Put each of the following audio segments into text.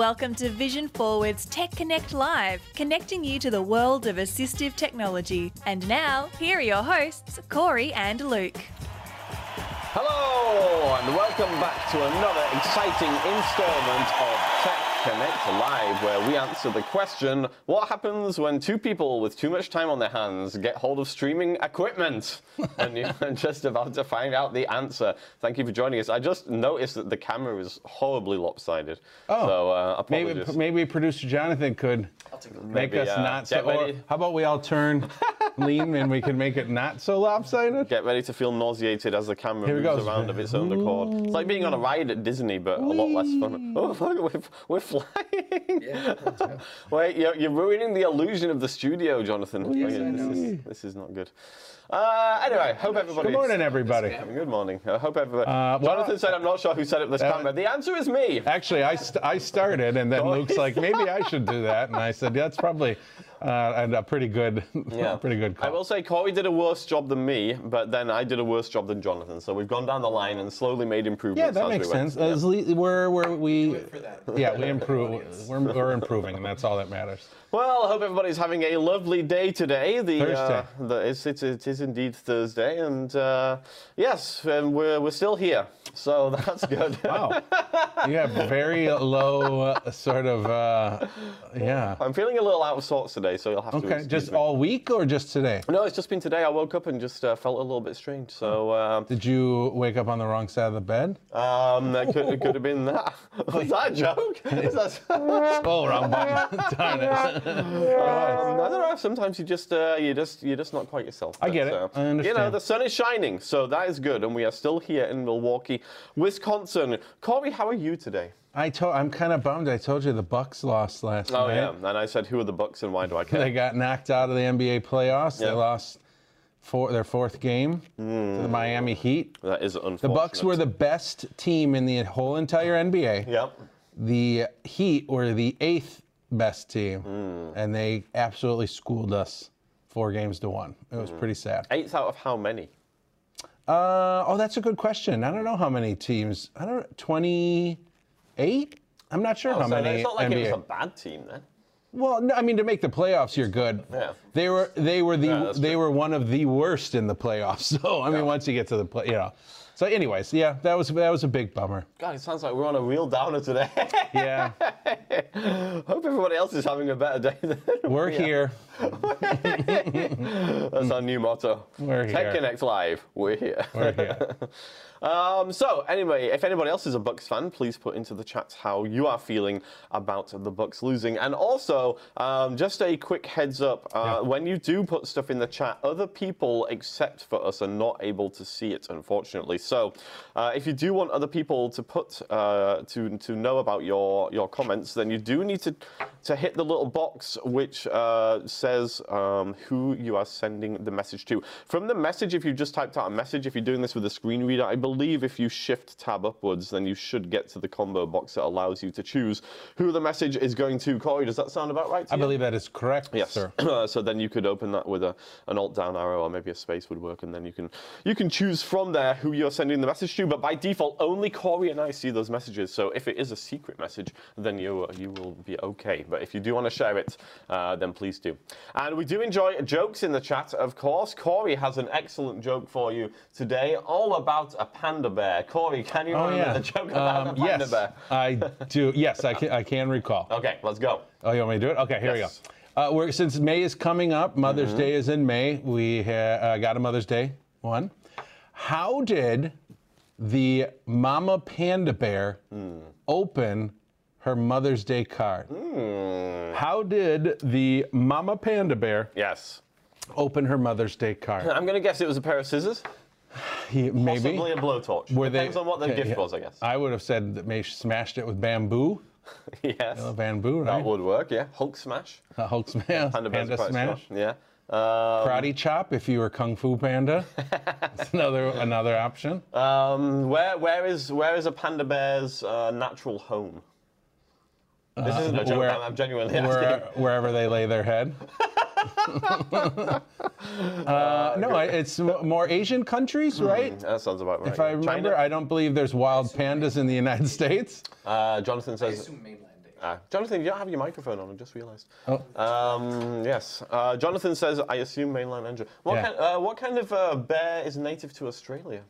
Welcome to Vision Forward's Tech Connect Live, connecting you to the world of assistive technology. And now, here are your hosts, Corey and Luke. Hello, and welcome back to another exciting installment of Tech Connect Live, where we answer the question what happens when two people with too much time on their hands get hold of streaming equipment? and you're just about to find out the answer. Thank you for joining us. I just noticed that the camera is horribly lopsided. Oh, so uh, maybe maybe producer Jonathan could make Maybe, us uh, not so. get Or how about we all turn lean and we can make it not so lopsided? Get ready to feel nauseated as the camera Here moves goes. around of its own accord. It's like being on a ride at Disney, but a lot less fun. Oh, look, we're, we're flying. Wait, you're, you're ruining the illusion of the studio, Jonathan. Yes, Oh, this, is, this is not good. Uh, anyway, hope everybody. Good morning, everybody. Good morning. I hope everybody. Uh, well, Jonathan said, "I'm not sure who set up this Uh, camera." The answer is me. Actually, I, st- I started, and then Luke's like, maybe I should do that, and I said, yeah, that's probably uh, and a pretty good, pretty good I will say Corey did a worse job than me, but then I did a worse job than Jonathan. So we've gone down the line and slowly made improvements. yeah, that makes we went. sense. As le- we're, we're, we, for that. yeah, we improve. We're, we're improving, and that's all that matters. Well, I hope everybody's having a lovely day today. The, Thursday. Uh, the, it's, it's, it is indeed Thursday, and uh, yes, um, we're, we're still here, so that's good. Wow, you have very low uh, sort of, uh, yeah. I'm feeling a little out of sorts today, so you'll have to. Okay, just me. all week or just today? No, it's just been today. I woke up and just uh, felt a little bit strange. So um, Did you wake up on the wrong side of the bed? um, that could, it could have been that. Was that a joke? Is that- Oh, wrong button. Darn it. Um, I don't know. Sometimes you just uh, you just you're just not quite yourself. I get it. uh, I You know, the sun is shining, so that is good, and we are still here in Milwaukee, Wisconsin. Corey, how are you today? I told. I'm kind of bummed. I told you the Bucks lost last Oh night. yeah, and I said, who are the Bucks and why do I care? They got knocked out of the NBA playoffs. They lost four, their fourth game to the Miami Heat. that is unfortunate. The Bucks were the best team in the whole entire NBA. Yep. The Heat were the eighth best team, Hmm. and they absolutely schooled us four games to one. It was pretty sad. Eighth out of how many? Uh, oh, that's a good question. I don't know how many teams. I don't. Twenty-eight. I'm not sure how Oh, so many it's not like NBA. it was a bad team then. Well, no, I mean to make the playoffs, you're good. Yeah. They were they were the Yeah, they true. were one of the worst in the playoffs. So I mean, once you get to the play, you know. So, anyways, yeah, that was that was a big bummer. God, it sounds like we're on a real downer today. Yeah, Hope everybody else is having a better day than we're we here. That's our new motto. We're Tech here. Connect Live. We're here. We're here. Um, so anyway, if anybody else is a Bucks fan, please put into the chat how you are feeling about the Bucks losing. And also, um, just a quick heads up: uh, when you do put stuff in the chat, other people except for us are not able to see it, unfortunately. So, uh, if you do want other people to put uh, to to know about your your comments, then you do need to to hit the little box which uh, says um, who you are sending the message to. From the message, if you just typed out a message, if you're doing this with a screen reader, I believe if you shift tab upwards, then you should get to the combo box that allows you to choose who the message is going to. Corey, does that sound about right to I you? believe that is correct, Yes. sir. so then you could open that with a, an alt down arrow or maybe a space would work, and then you can you can choose from there who you're sending the message to. But by default, only Corey and I see those messages. So if it is a secret message, then you you will be okay. But if you do want to share it, uh, then please do. And we do enjoy jokes in the chat, of course. Corey has an excellent joke for you today, all about a panda bear. Corey, can you Oh remember yeah. the joke about Um, the panda yes, bear? I do. Yes, I can. I can recall. Okay, let's go. Oh, you want me to do it? Okay, here Yes. we go. Uh, we're, since May is coming up, Mother's Mm-hmm. Day is in May. We ha- uh, got a Mother's Day one. How did the Mama Panda Bear Hmm. open her Mother's Day card? Hmm. How did the Mama Panda Bear Yes. open her Mother's Day card? I'm going to guess it was a pair of scissors. He- maybe. Possibly a blowtorch. Were Depends they- on what the okay, gift yeah. was, I guess. I would have said that May smashed it with bamboo. yes. Bamboo, that would work, yeah. Hulk smash. Uh, Hulk smash. Panda, Panda are smash. Yeah. Um, Karate chop if you were Kung Fu Panda. That's another another option. um, where, where, is, where is a panda bear's uh, natural home? This isn't a joke, where- I'm, I'm genuinely Where, asking. wherever they lay their head. uh, no, I- it's more Asian countries, right? That sounds about right. If I remember, China? I don't believe there's wild pandas in the United States. Uh, Jonathan I says, assume mainland. Ah, Jonathan, you don't have your microphone on. I just realised. Oh. Um, yes. Uh, Jonathan says, I assume mainland Andrew. What, Yeah. kind, uh, what kind of uh, bear is native to Australia?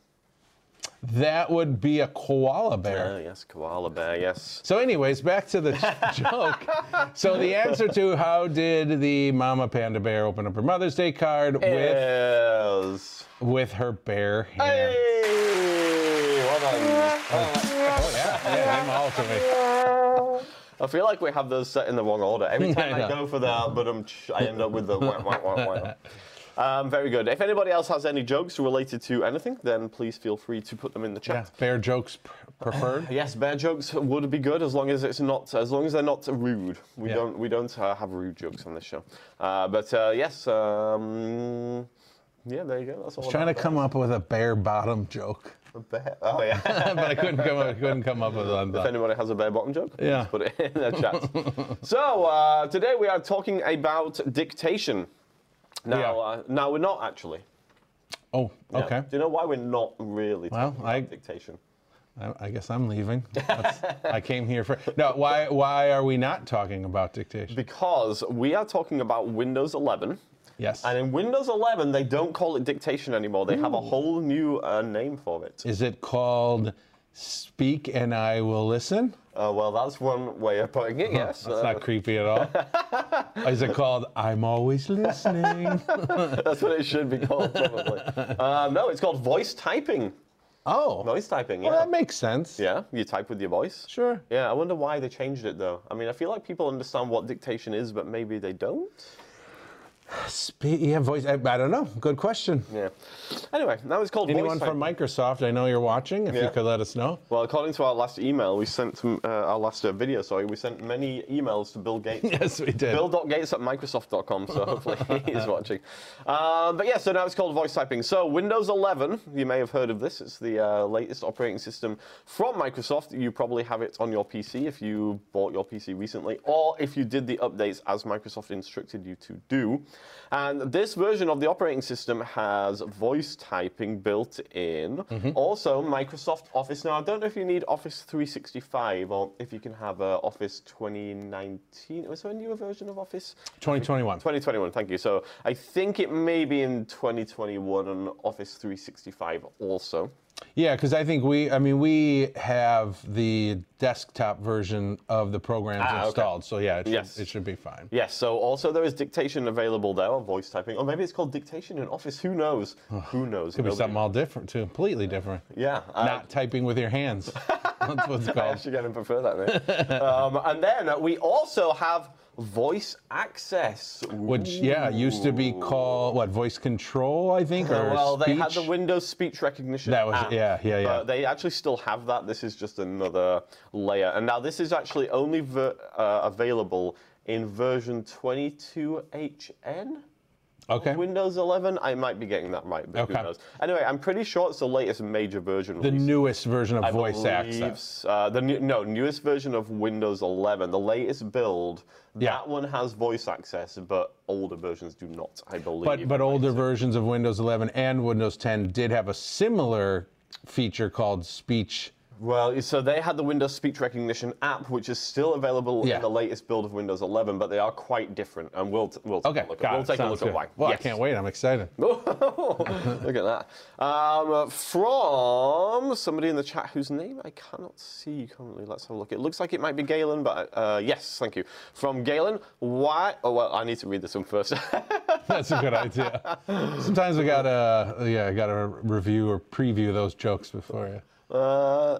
That would be a koala bear. Uh, yes, koala bear. Yes. So, anyways, back to the joke. So, the answer to how did the mama panda bear open up her Mother's Day card with with her bare hands? Hey! Well done. Oh yeah, yeah, name all to me. I feel like we have those set in the wrong order. Every time I I, go for the but um, I end up with the wah, wah, wah, wah. Um, very good. If anybody else has any jokes related to anything, then please feel free to put them in the Yeah, chat. bear jokes preferred. Yes, bear jokes would be good as long as it's not as long as they're not rude. We Yeah. don't we don't uh, have rude jokes on this show. Uh, but uh, yes, um, yeah, there you go. That's all. Trying to come up with a bare bottom joke. Oh yeah. but I couldn't come up, couldn't come up with one. if anybody has a bare bottom joke, Yeah. put it in the chat. so uh, today we are talking about dictation. Now, are. uh, now we're not actually. Oh, Yeah. okay. Do you know why we're not really Well, talking I- dictation? I, I guess I'm leaving. That's, I came here for. No, why? Why are we not talking about dictation? Because we are talking about Windows 11. Yes. And in Windows 11, they don't call it dictation anymore. They have a whole new uh, name for it. Is it called Speak and I Will Listen? Uh, well, that's one way of putting it, yes. That's Uh, not creepy at all. Is it called I'm Always Listening? that's what it should be called, probably. um, no, it's called voice typing. Oh, Voice typing, yeah. well, that makes sense. yeah, you type with your voice. Sure. Yeah, I wonder why they changed it, though. I mean, I feel like people understand what dictation is, but maybe they don't. Yeah, voice. I, I don't know. Good question. Yeah. Anyway, that was called Anyone voice from. Microsoft? I know you're watching. If you could let us know. Well, according to our last email, we sent some, uh, our last uh, video, sorry, we sent many emails to Bill Gates. Yes, we did. Bill.gates at Microsoft.com, so hopefully he's watching. Um, but yeah, so now it's called voice typing. So Windows 11, you may have heard of this. It's the uh, latest operating system from Microsoft. You probably have it on your PC if you bought your PC recently, or if you did the updates as Microsoft instructed you to do. And this version of the operating system has voice typing built in. Mm-hmm. Also, Microsoft Office. Now, I don't know if you need Office 365 or if you can have uh, Office 2019. Was there a newer version of Office? 2021. 2021, thank you. So I think it may be in 2021 on Office 365 also. Yeah, because I think we, I mean, we have the desktop version of the programs Ah, okay. installed. So yeah, it should, Yes. it should be fine. Yes, so also there is dictation available there, or voice typing, or maybe it's called dictation in Office. Who knows? Who knows? Could be something all different, too, completely different. Yeah. uh, Not typing with your hands. That's what it's I called. actually kind of prefer that, mate. um, and then uh, we also have voice access. Which, yeah, used to be called, what, voice control, I think? Or well, they had the? Windows speech recognition. That was- app, yeah, yeah, yeah. But they actually still have that. This is just another layer. And now this is actually only ver- uh, available in version 22HN. Okay. Windows 11. I might be getting that right, but Okay. who knows? Anyway, I'm pretty sure it's the latest major version. The released. newest version of I voice believe, access. Uh, the new, no newest version of Windows 11, the latest build. Yeah. That one has voice access, but older versions do not. I believe. But but older versions of Windows 11 and Windows 10 did have a similar feature called speech. Well, so they had the Windows Speech Recognition app, which is still available Yeah. in the latest build of Windows 11, but they are quite different, and we'll t- we'll take Okay, a look. at, we'll take a look at why. Well, Yes. I can't wait. I'm excited. Look at that. Um, from somebody in the chat whose name I cannot see currently. Let's have a look. It looks like it might be Galen, but uh, yes, thank you. From Galen, why? Oh well, I need to read this one first. That's a good idea. Sometimes we gotta yeah gotta review or preview those jokes before you. Uh,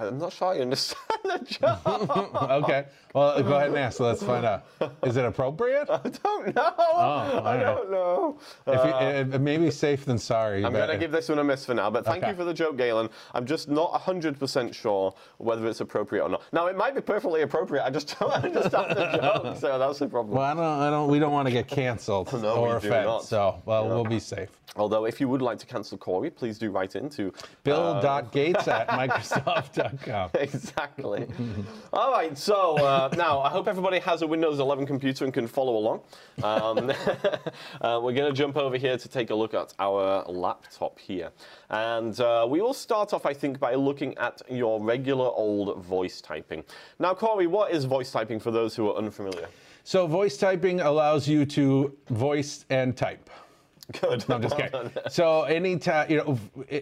I'm not sure I understand the joke. Okay. Well, go ahead and ask. Let's find out. Is it appropriate? I don't know. Oh, all I right. don't know. If you, uh, it, it may be safe than sorry. I'm going to give this one a miss for now, but thank Okay. you for the joke, Galen. I'm just not 100% sure whether it's appropriate or not. Now, it might be perfectly appropriate. I just don't understand the joke, so that's the problem. Well, I don't. I don't. We don't want to get canceled No, or we do offended. not. So, well, we'll be safe. Although, if you would like to cancel Corey, please do write in to Bill.gates uh, at Microsoft.com. Exactly. All right, so uh, now I hope everybody has a Windows 11 computer and can follow along. Um, uh, we're going to jump over here to take a look at our laptop here. And uh, we will start off, I think, by looking at your regular old voice typing. Now, Corey, what is voice typing for those who are unfamiliar? So voice typing allows you to voice and type. Good. No, I'm just kidding. So anytime you know,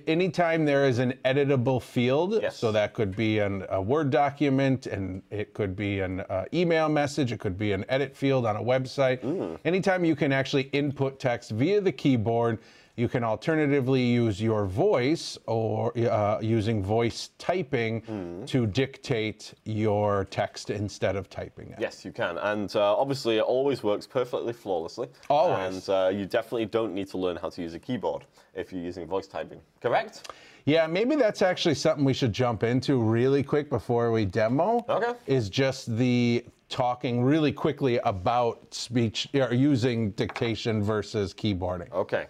anytime there is an editable field, Yes. so that could be an, a Word document, and it could be an uh, email message, it could be an edit field on a website. Anytime you can actually input text via the keyboard, you can alternatively use your voice or uh, using voice typing to dictate your text instead of typing it. Yes, you can. And uh, obviously, it always works perfectly flawlessly. Always. And uh, you definitely don't need to learn how to use a keyboard if you're using voice typing. Correct? Yeah, maybe that's actually something we should jump into really quick before we demo. Okay. Is just the talking really quickly about speech or using dictation versus keyboarding. Okay.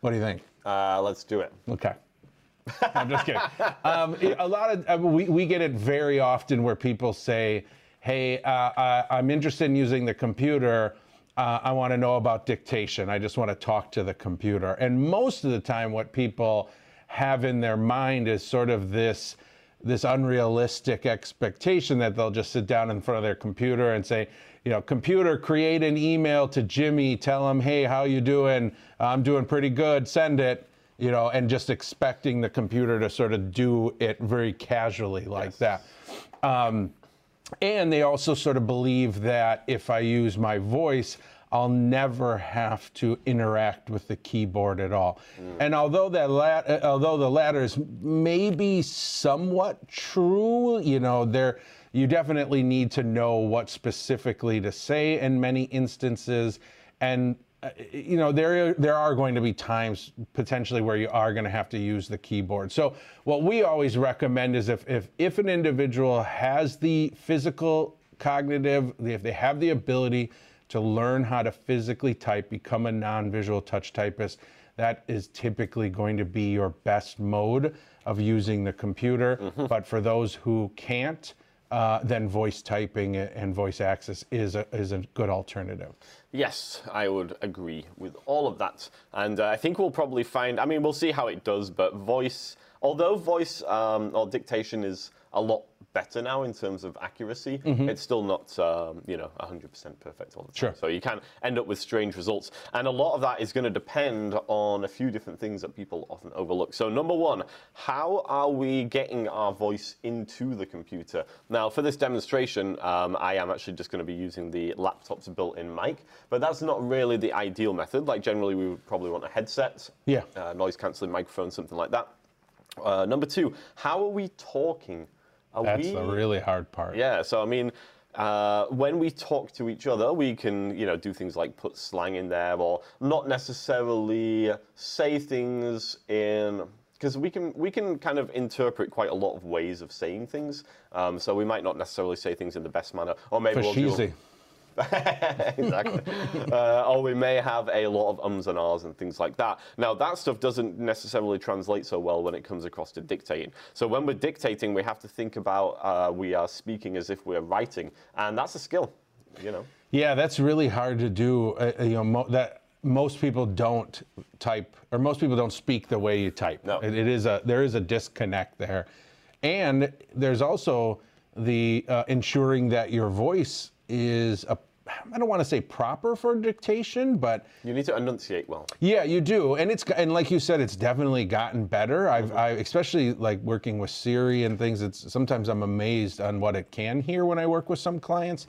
What do you think? Uh, let's do it. Okay. I'm just kidding. Um, a lot of uh, we, we get it very often where people say, "Hey, uh, I, I'm interested in using the computer. Uh, I want to know about dictation. I just want to talk to the computer." And most of the time, what people have in their mind is sort of this this unrealistic expectation that they'll just sit down in front of their computer and say, you know, computer, create an email to Jimmy, tell him, hey, how you doing? I'm doing pretty good. Send it you know, and just expecting the computer to sort of do it very casually like that. Um, and they also sort of believe that if I use my voice, I'll never have to interact with the keyboard at all. And although that lat- although the latter is maybe somewhat true, you know, there you definitely need to know what specifically to say in many instances. And uh, you know there there are going to be times potentially where you are going to have to use the keyboard. So what we always recommend is if if if an individual has the physical cognitive if they have the ability to learn how to physically type become a non-visual touch typist that is typically going to be your best mode of using the computer. But for those who can't uh, then voice typing and voice access is a, is a good alternative. Yes, I would agree with all of that. And uh, I think we'll probably find, I mean, we'll see how it does, but voice, although voice um, or dictation is a lot better now in terms of accuracy, it's still not, um, you know, 100% perfect all the time. Sure. So you can end up with strange results. And a lot of that is going to depend on a few different things that people often overlook. So, number one, how are we getting our voice into the computer? Now, for this demonstration, um, I am actually just going to be using the laptop's built in mic, but that's not really the ideal method. Like, generally, we would probably want a headset, Yeah. uh, noise canceling microphone, something like that. Uh, number two, how are we talking? Are That's we, the really hard part. yeah, so I mean, uh, when we talk to each other, we can, you know, do things like put slang in there, or not necessarily say things in because we can we can kind of interpret quite a lot of ways of saying things. Um, so we might not necessarily say things in the best manner, or maybe we'll do-. exactly. uh, or we may have a lot of ums and ahs and things like that. Now, that stuff doesn't necessarily translate so well when it comes across to dictating. So when we're dictating, we have to think about uh, we are speaking as if we're writing, and that's a skill, you know. Yeah, that's really hard to do. Uh, you know, mo- that most people don't type, or most people don't speak the way you type. No. It, it is a there is a disconnect there, and there's also the uh, ensuring that your voice is a I don't want to say proper for dictation, but You need to enunciate well. yeah, you do, and it's and like you said, it's definitely gotten better. I've, mm-hmm. I, especially like working with Siri and things. It's sometimes I'm amazed on what it can hear when I work with some clients,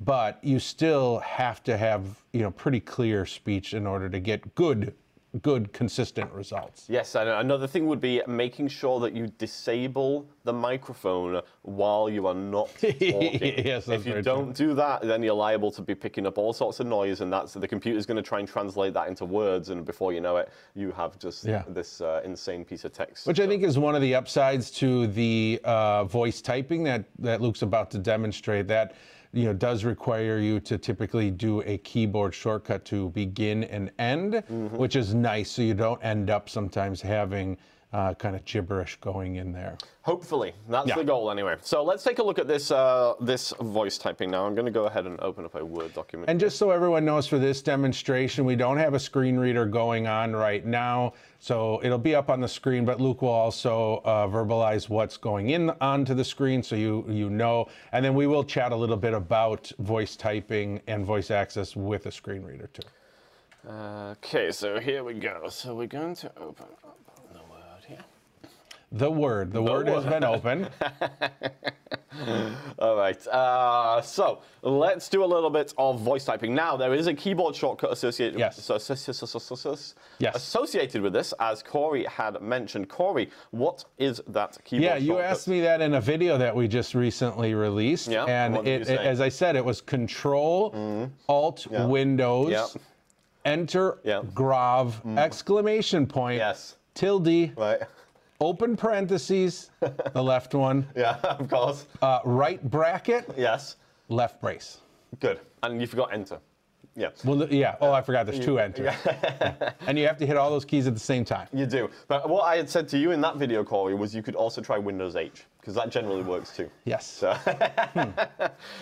but you still have to have you know pretty clear speech in order to get good, good consistent results. Yes, and another thing would be making sure that you disable the microphone while you are not talking. Yes, if you don't do that, then you're liable to be picking up all sorts of noise, and that's the computer's going to try and translate that into words, and before you know it, you have just Yeah. this uh, insane piece of text. Which I think is one of the upsides to the uh, voice typing that, that Luke's about to demonstrate. That you know does require you to typically do a keyboard shortcut to begin and end, mm-hmm. which is nice. So you don't end up sometimes having uh, kind of gibberish going in there. Hopefully, that's Yeah. the goal anyway. So let's take a look at this uh, this voice typing now. I'm going to go ahead and open up a Word document. And just so everyone knows for this demonstration, we don't have a screen reader going on right now. So it'll be up on the screen, but Luke will also uh, verbalize what's going in onto the screen so you, you know. And then we will chat a little bit about voice typing and voice access with a screen reader too. okay, so here we go. So we're going to open up the Word here. The word, the, word has been open. All right. Uh, so let's do a little bit of voice typing. Now there is a keyboard shortcut associated. Yes. so- Yes. Associated with this, as Corey had mentioned. Corey, what is that keyboard Yeah, you shortcut? asked me that in a video that we just recently released. Yeah, and it? Mm-hmm. as I said, it was Control, Alt, Yeah. Windows, Yeah. Enter, Yeah. Mm. Exclamation point, Yes. tilde, Right. Open parentheses, the left one, Yeah, of course. uh, right bracket, Yes. left brace. Good. And you forgot enter. Yeah. Well, yeah. Oh, I forgot. There's two enters, and you have to hit all those keys at the same time. You do. But what I had said to you in that video, Corey, was you could also try Windows H, because that generally works too. Yes. So,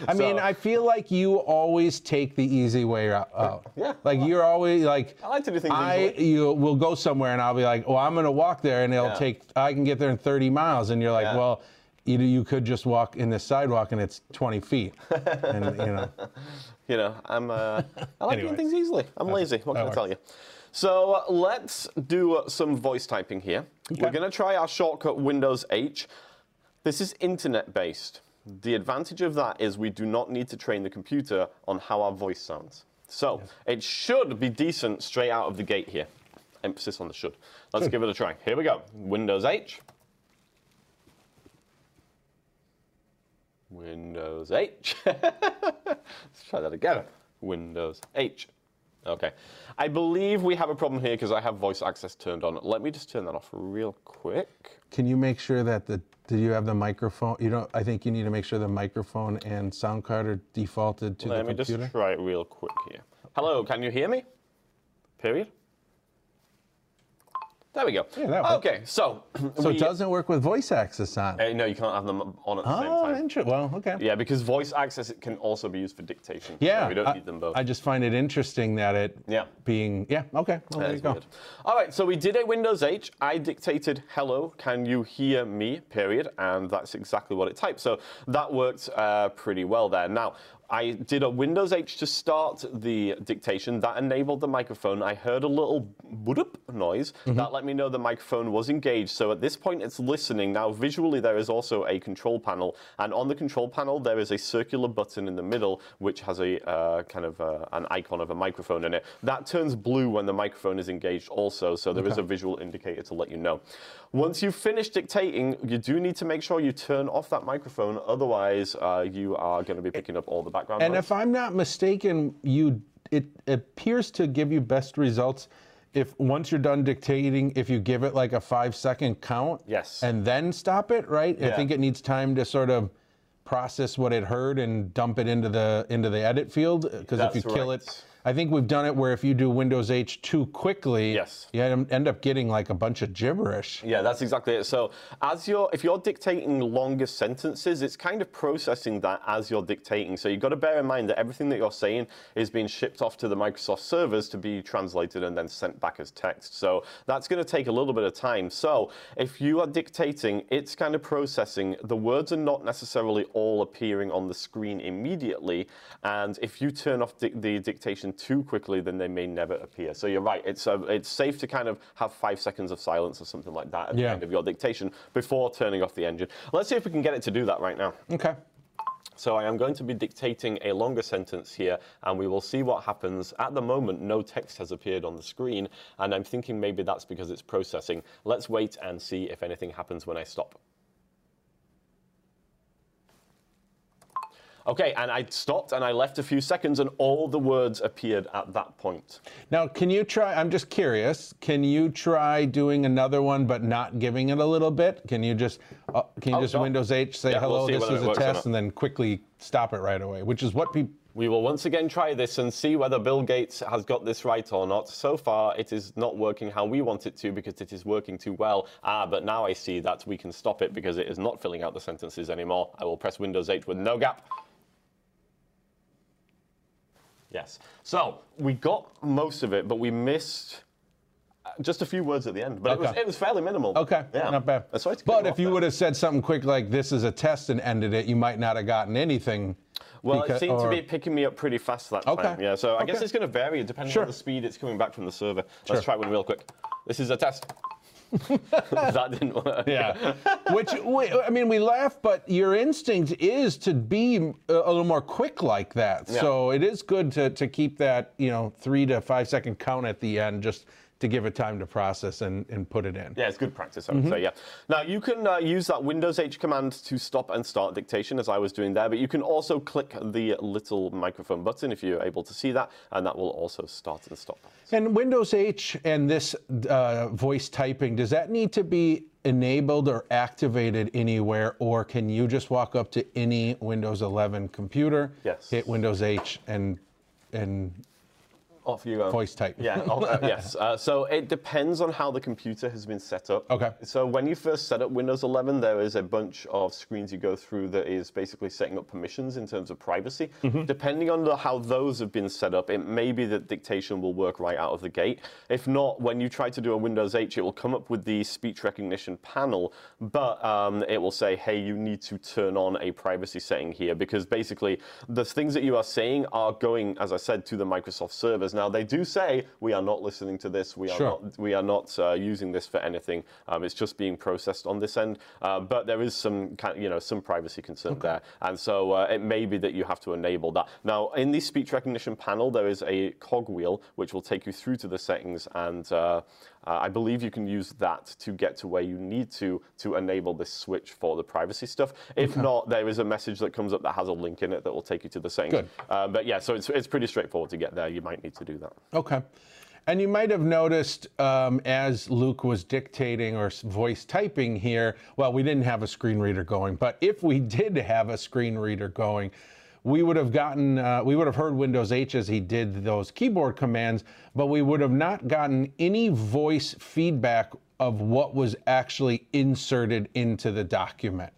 I mean, I feel like you always take the easy way out. Yeah. Like you're always like. I like to do things I easily. you will go somewhere and I'll be like, oh, I'm gonna walk there and it'll Yeah. take. I can get there in 30 miles, and you're like, Yeah. well, either you could just walk in this sidewalk and it's 20 feet, and you know. you know, I'm, uh, I like doing things easily. I'm lazy. What can I tell you? So let's do some voice typing here. We're going to try our shortcut Windows H. This is internet based. The advantage of that is we do not need to train the computer on how our voice sounds. So it should be decent straight out of the gate here. Emphasis on the should. Let's give it a try. Here we go. Windows H. Windows H. Let's try that again. Windows H. Okay. I believe we have a problem here because I have voice access turned on. Let me just turn that off real quick. Can you make sure that the do you have the microphone? You don't. I think you need to make sure the microphone and sound card are defaulted to Let the computer. Let me just try it real quick here. Hello, can you hear me? Period. There we go. Yeah, okay, so. so we- it doesn't work with voice access on. Uh, no, you can't have them on at the same time. oh, interesting. Well, okay. Yeah, because voice access it can also be used for dictation. so Yeah, we don't I, need them both. I just find it interesting that it Yeah. being yeah okay. Well, there you go. weird. All right, so we did a Windows H. I dictated "Hello, can you hear me?" Period, and that's exactly what it typed. So that worked uh, pretty well there. Now. I did a Windows H to start the dictation. That enabled the microphone. I heard a little boop noise. Mm-hmm. That let me know the microphone was engaged. So at this point, it's listening. Now, visually, there is also a control panel. And on the control panel, there is a circular button in the middle, which has a uh, kind of uh, an icon of a microphone in it. That turns blue when the microphone is engaged also. So there is a visual indicator to let you know. Once you've finished dictating, you do need to make sure you turn off that microphone. Otherwise, uh, you are going to be picking up all the background And noise. if I'm not mistaken, you it appears to give you best results if once you're done dictating, if you give it like a five second count. Yes. And then stop it, right? I think it needs time to sort of process what it heard and dump it into the into the edit field because if you That's kill it I think we've done it where if you do Windows H too quickly, Yes. you end up getting like a bunch of gibberish. Yeah, that's exactly it. So as you're, if you're dictating longer sentences, it's kind of processing that as you're dictating. So you've got to bear in mind that everything that you're saying is being shipped off to the Microsoft servers to be translated and then sent back as text. So that's going to take a little bit of time. So if you are dictating, it's kind of processing. The words are not necessarily all appearing on the screen immediately. And if you turn off di- the dictation too quickly, then they may never appear. So you're right. It's uh, it's safe to kind of have five seconds of silence or something like that at the end of your dictation before turning off the engine. Let's see if we can get it to do that right now. Okay. So I am going to be dictating a longer sentence here, and we will see what happens. At the moment, no text has appeared on the screen, and I'm thinking maybe that's because it's processing. Let's wait and see if anything happens when I stop. Okay, and I stopped and I left a few seconds, and all the words appeared at that point. Now, can you try? I'm just curious. Can you try doing another one, but not giving it a little bit? Can you just uh, can you Oh, just. Windows H say Yeah, we'll hello? this is a test, and then quickly stop it right away, which is what pe- We will once again try this and see whether Bill Gates has got this right or not. So far, it is not working how we want it to because it is working too well. Ah, but now I see that we can stop it because it is not filling out the sentences anymore. I will press Windows H with no gap. Yes. So we got most of it, but we missed uh, just a few words at the end. But it, was, it was fairly minimal. Okay, Yeah. not bad. To cut but if you would have said something quick like "this is a test" and ended it, you might not have gotten anything. Well, because- it seemed to be picking me up pretty fast that Okay. time. Yeah, so I guess it's going to vary depending Sure. on the speed it's coming back from the server. Let's try one real quick. This is a test. That didn't work. Yeah. Which we, I mean, we laugh, but your instinct is to be a, a little more quick like that. Yeah. So it is good to, to keep that, you know, three to five second count at the end, just to give it time to process and, and put it in. Yeah, it's good practice, I would Mm-hmm. say, yeah. Now, you can uh, use that Windows H command to stop and start dictation, as I was doing there, but you can also click the little microphone button if you're able to see that, and that will also start and stop. And Windows H and this uh, voice typing, does that need to be enabled or activated anywhere, or can you just walk up to any Windows 11 computer, Yes. hit Windows H, and and Off you go. voice type? Yeah, oh, uh, yes. Uh, so it depends on how the computer has been set up. Okay. So when you first set up Windows 11, there is a bunch of screens you go through that is basically setting up permissions in terms of privacy. Mm-hmm. Depending on the, how those have been set up, it may be that dictation will work right out of the gate. If not, when you try to do a Windows H, it will come up with the speech recognition panel, but um, it will say, hey, you need to turn on a privacy setting here because basically the things that you are saying are going, as I said, to the Microsoft servers. Now they do say we are not listening to this, we are Sure. not, we are not uh, using this for anything. Um, it's just being processed on this end. Uh, but there is some kind, you know, some privacy concern there, and so uh, it may be that you have to enable that. Now in the speech recognition panel, there is a cogwheel which will take you through to the settings and. Uh, I believe you can use that to get to where you need to to enable this switch for the privacy stuff. If not, there is a message that comes up that has a link in it that will take you to the settings. Good. Uh, but yeah, so it's, it's pretty straightforward to get there. You might need to do that. Okay. And you might have noticed um, as Luke was dictating or voice typing here, well, we didn't have a screen reader going, but if we did have a screen reader going, we would have gotten, uh, we would have heard Windows H as he did those keyboard commands, but we would have not gotten any voice feedback of what was actually inserted into the document.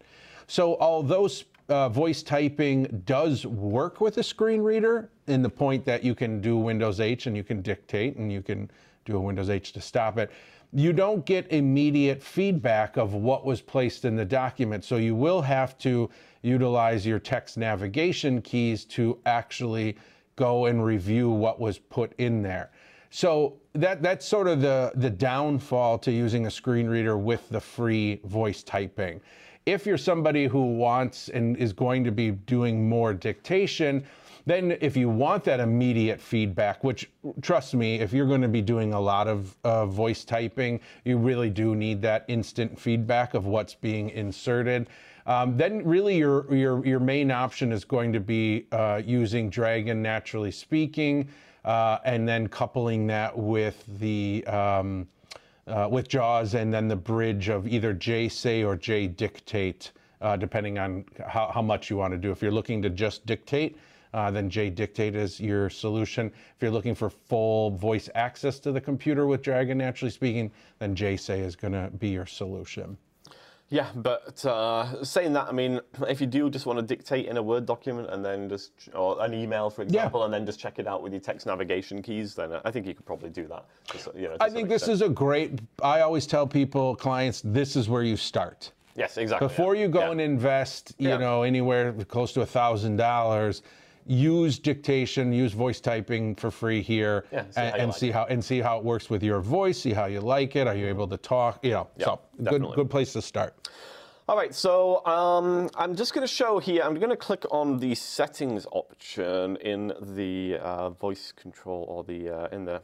So although uh, voice typing does work with a screen reader in the point that you can do Windows H and you can dictate and you can do a Windows H to stop it, you don't get immediate feedback of what was placed in the document. So you will have to utilize your text navigation keys to actually go and review what was put in there. So that that's sort of the the downfall to using a screen reader with the free voice typing. If you're somebody who wants and is going to be doing more dictation, then if you want that immediate feedback, which trust me, if you're going to be doing a lot of uh, voice typing, you really do need that instant feedback of what's being inserted. Um, then really your, your, your main option is going to be uh, using Dragon Naturally Speaking uh, and then coupling that with the um, uh, with JAWS and then the bridge of either JSay or JDictate, uh, depending on how, how much you want to do. If you're looking to just dictate, uh, then JDictate is your solution. If you're looking for full voice access to the computer with Dragon Naturally Speaking, then JSay is going to be your solution. Yeah, but uh, saying that, I mean, if you do just want to dictate in a Word document and then just, or an email, for example, and then just check it out with your text navigation keys, then I think you could probably do that. Just, you know, I think this is a great, I always tell people, clients, this is where you start. Yes, exactly. Before yeah. you go Yeah. and invest, you Yeah. know, anywhere close to a thousand dollars, use dictation, use voice typing for free here, Yeah, see and, and like see it. how and see how it works with your voice. See how you like it. Are you able to talk? You know, Yeah, so good good place to start. All right, so um, I'm just going to show here, I'm going to click on the settings option in the uh, voice control or the uh, in the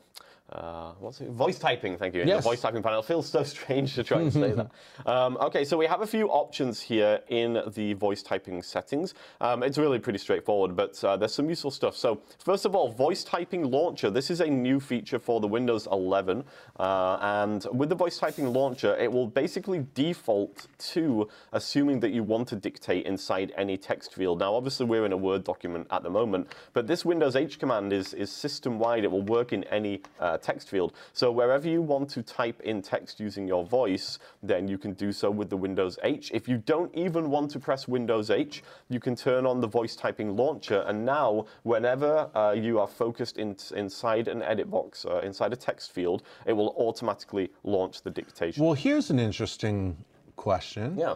uh, what's it? Voice typing, thank you. Yes. the voice typing panel. It feels so strange to try and say that. Um, okay, so we have a few options here in the voice typing settings. Um, it's really pretty straightforward, but uh, there's some useful stuff. So first of all, voice typing launcher. This is a new feature for the Windows 11, uh, and with the voice typing launcher, it will basically default to assuming that you want to dictate inside any text field. Now, obviously, we're in a Word document at the moment, but this Windows H command is, is system-wide. It will work in any uh, text field. So wherever you want to type in text using your voice, then you can do so with the Windows H. If you don't even want to press Windows H, you can turn on the voice typing launcher, and now whenever uh, you are focused in, inside an edit box, uh, inside a text field, it will automatically launch the dictation. Well, here's an interesting question. yeah.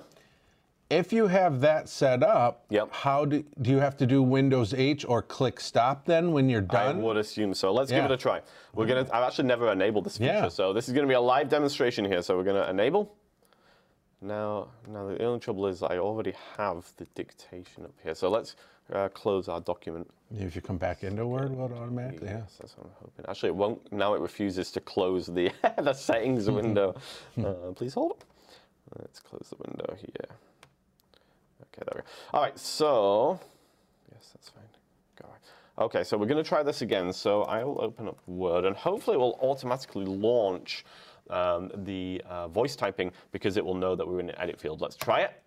If you have that set up, Yep. how do, do you have to do Windows H or click stop then when you're done? I would assume so. Let's give it a try. We're gonna. I've actually never enabled this feature, Yeah. so this is gonna be a live demonstration here. So we're gonna enable. Now, now the only trouble is I already have the dictation up here. So let's uh, close our document. If you come back into Word, will it automatically? Yeah. Yes, that's what I'm hoping. Actually, it won't. Now it refuses to close the the settings window. uh, please hold. Let's close the window here. Okay, there we go. All right, so yes, that's fine. Go ahead. Okay, so we're going to try this again. So I will open up Word, and hopefully it will automatically launch um, the uh, voice typing because it will know that we're in an edit field. Let's try it.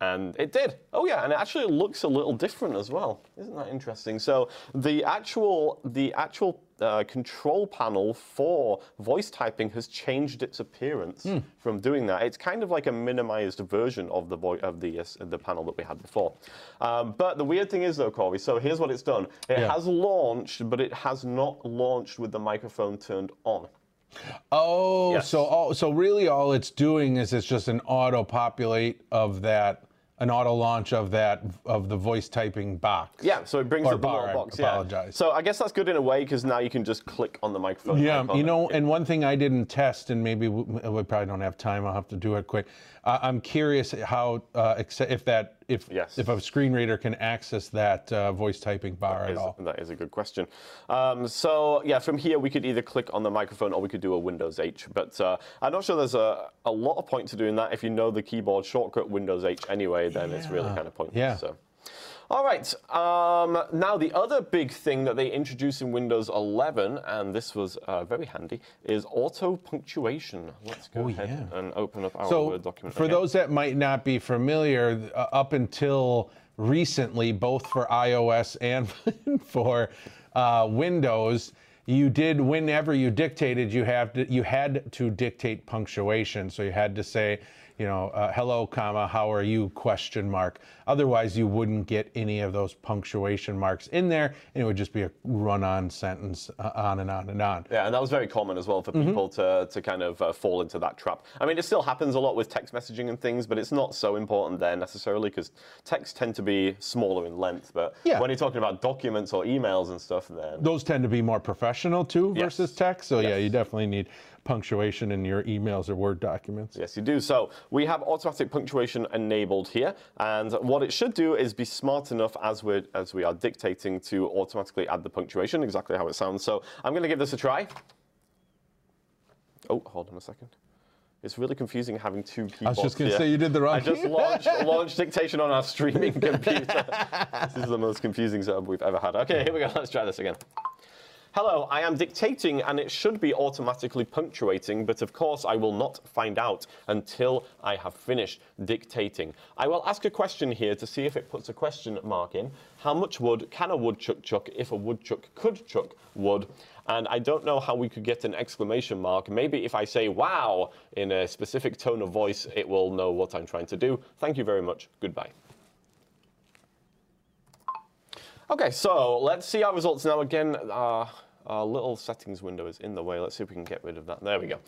And it did. Oh yeah, and it actually looks a little different as well. Isn't that interesting? So the actual the actual uh, control panel for voice typing has changed its appearance from doing that. It's kind of like a minimized version of the of the uh, the panel that we had before. Um, but the weird thing is though, Corey. So here's what it's done. It Yeah. has launched, but it has not launched with the microphone turned on. Oh, Yes. so all, so really all it's doing is it's just an auto populate of that, an auto launch of that of the voice typing box. Yeah, so it brings Or up the bar, little I box. Yeah. apologize. So I guess that's good in a way because now you can just click on the microphone. Yeah, you know, and one thing I didn't test, and maybe we, we probably don't have time. I'll have to do it quick. Uh, I'm curious how uh, if that if Yes. if a screen reader can access that uh, voice typing bar at is- all. That is a good question. Um, so yeah, from here we could either click on the microphone or we could do a Windows H. But uh, I'm not sure there's a, a lot of point to doing that. If you know the keyboard shortcut Windows H anyway, then it's really kind of pointless. Yeah. So. All right. Um, now the other big thing that they introduced in Windows 11, and this was uh, very handy, is auto punctuation. Let's go Oh, ahead yeah. and open up our So, Word document. for again. those that might not be familiar, uh, up until recently, both for iOS and for uh, Windows, you did whenever you dictated, you have to, you had to dictate punctuation. So you had to say, you know, uh, hello, comma, how are you? Question mark. Otherwise, you wouldn't get any of those punctuation marks in there, and it would just be a run-on sentence, uh, on and on and on. Yeah, and that was very common as well for people to, to kind of uh, fall into that trap. I mean, it still happens a lot with text messaging and things, but it's not so important there necessarily because texts tend to be smaller in length. But Yeah. when you're talking about documents or emails and stuff, then those tend to be more professional too Yes. versus text. So yeah, you definitely need punctuation in your emails or Word documents. Yes, you do. So we have automatic punctuation enabled here, and what it should do is be smart enough as we're, as we are dictating to automatically add the punctuation, exactly how it sounds. So I'm going to give this a try. Oh, hold on a second. It's really confusing having two keyboards. I was just going to say you did the wrong. I just launched, launched dictation on our streaming computer. this is the most confusing setup we've ever had. Okay, here we go. Let's try this again. Hello, I am dictating and it should be automatically punctuating, but of course I will not find out until I have finished dictating. I will ask a question here to see if it puts a question mark in. How much wood can a woodchuck chuck if a woodchuck could chuck wood? And I don't know how we could get an exclamation mark. Maybe if I say wow in a specific tone of voice, it will know what I'm trying to do. Thank you very much. Goodbye. Okay, so let's see our results now. Again, uh, our little settings window is in the way. Let's see if we can get rid of that. There we go.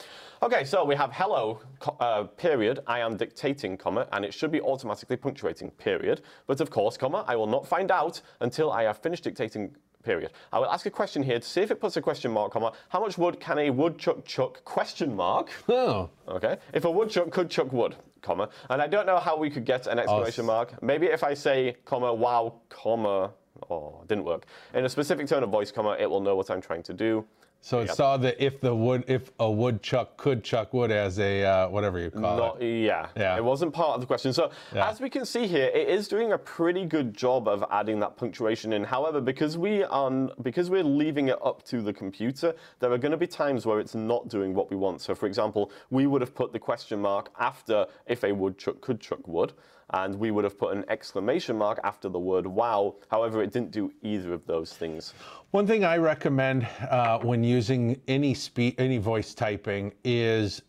Okay, so we have hello, uh, period, I am dictating, comma, and it should be automatically punctuating, period. But of course, comma, I will not find out until I have finished dictating, period. I will ask a question here to see if it puts a question mark, comma, how much wood can a woodchuck chuck, question mark, Oh, Okay. If a woodchuck could chuck wood, comma, and I don't know how we could get an exclamation s- mark. Maybe if I say, comma, wow, comma, oh, didn't work. In a specific tone of voice, comma, it will know what I'm trying to do. So it saw that if the wood if a woodchuck could chuck wood as a uh, whatever you call Not, it. yeah, Yeah. it wasn't part of the question. So Yeah. as we can see here, it is doing a pretty good job of adding that punctuation in. However, because we are because we're leaving it up to the computer, there are going to be times where it's not doing what we want. So for example, we would have put the question mark after if a woodchuck could chuck wood. And we would have put an exclamation mark after the word wow. However, it didn't do either of those things. One thing I recommend uh, when using any speed, any voice typing is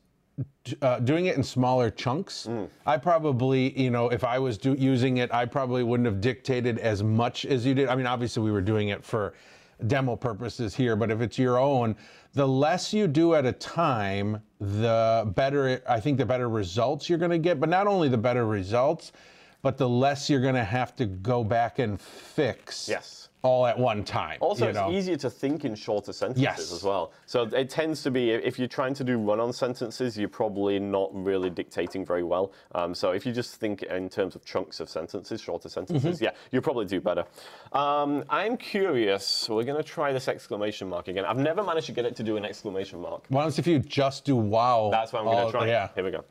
uh, doing it in smaller chunks. I probably, you know, if I was do, using it, I probably wouldn't have dictated as much as you did. I mean, obviously we were doing it for demo purposes here, but if it's your own, the less you do at a time, the better. I think the better results you're going to get. But not only the better results, but the less you're going to have to go back and fix. Yes. All at one time. Also, it's know? easier to think in shorter sentences Yes. as well. So it tends to be, if you're trying to do run on sentences, you're probably not really dictating very well. Um, so if you just think in terms of chunks of sentences, shorter sentences, Mm-hmm. yeah, you'll probably do better. Um, I'm curious, so we're going to try this exclamation mark again. I've never managed to get it to do an exclamation mark. Why don't if you just do wow? That's what I'm going to try. Yeah. Here we go.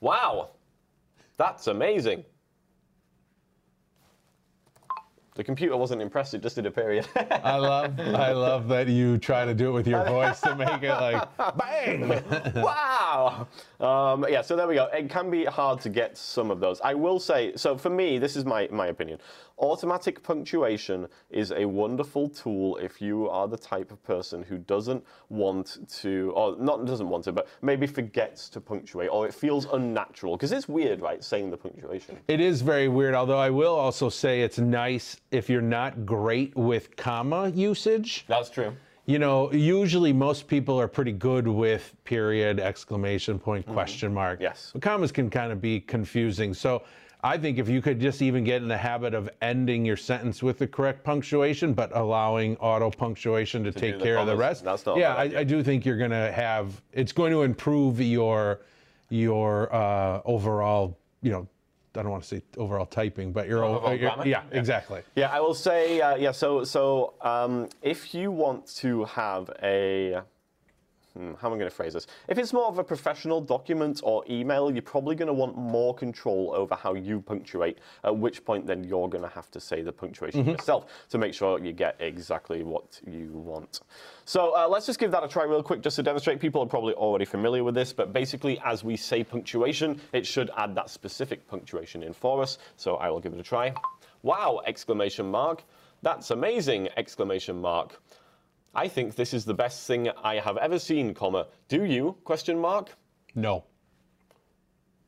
Wow. That's amazing. The computer wasn't impressed, it just did a period. I love I love that you try to do it with your voice to make it like bang. wow. Um, yeah, so there we go. It can be hard to get some of those. I will say, so for me, this is my, my opinion. Automatic punctuation is a wonderful tool if you are the type of person who doesn't want to, or not doesn't want to, but maybe forgets to punctuate, or it feels unnatural. Because it's weird, right, saying the punctuation. It is very weird, although I will also say it's nice if you're not great with comma usage. That's true. You know, usually most people are pretty good with period, exclamation point, question mark. Yes. But commas can kind of be confusing. So I think if you could just even get in the habit of ending your sentence with the correct punctuation, but allowing auto punctuation to, take the care of the rest. that's not yeah, I. I do think you're going to have. It's going to improve your your uh, overall. You know, I don't want to say overall typing, but your, Overall your grammar? yeah, Yeah. exactly. Yeah, I will say, uh, yeah, so, so um, if you want to have a, hmm, how am I going to phrase this? If it's more of a professional document or email, you're probably going to want more control over how you punctuate, at which point then you're going to have to say the punctuation yourself to make sure you get exactly what you want. So uh, let's just give that a try real quick just to demonstrate. People are probably already familiar with this, but basically as we say punctuation, it should add that specific punctuation in for us. So I will give it a try. Wow, exclamation mark. That's amazing, exclamation mark. I think this is the best thing I have ever seen, comma. Do you, question mark? No.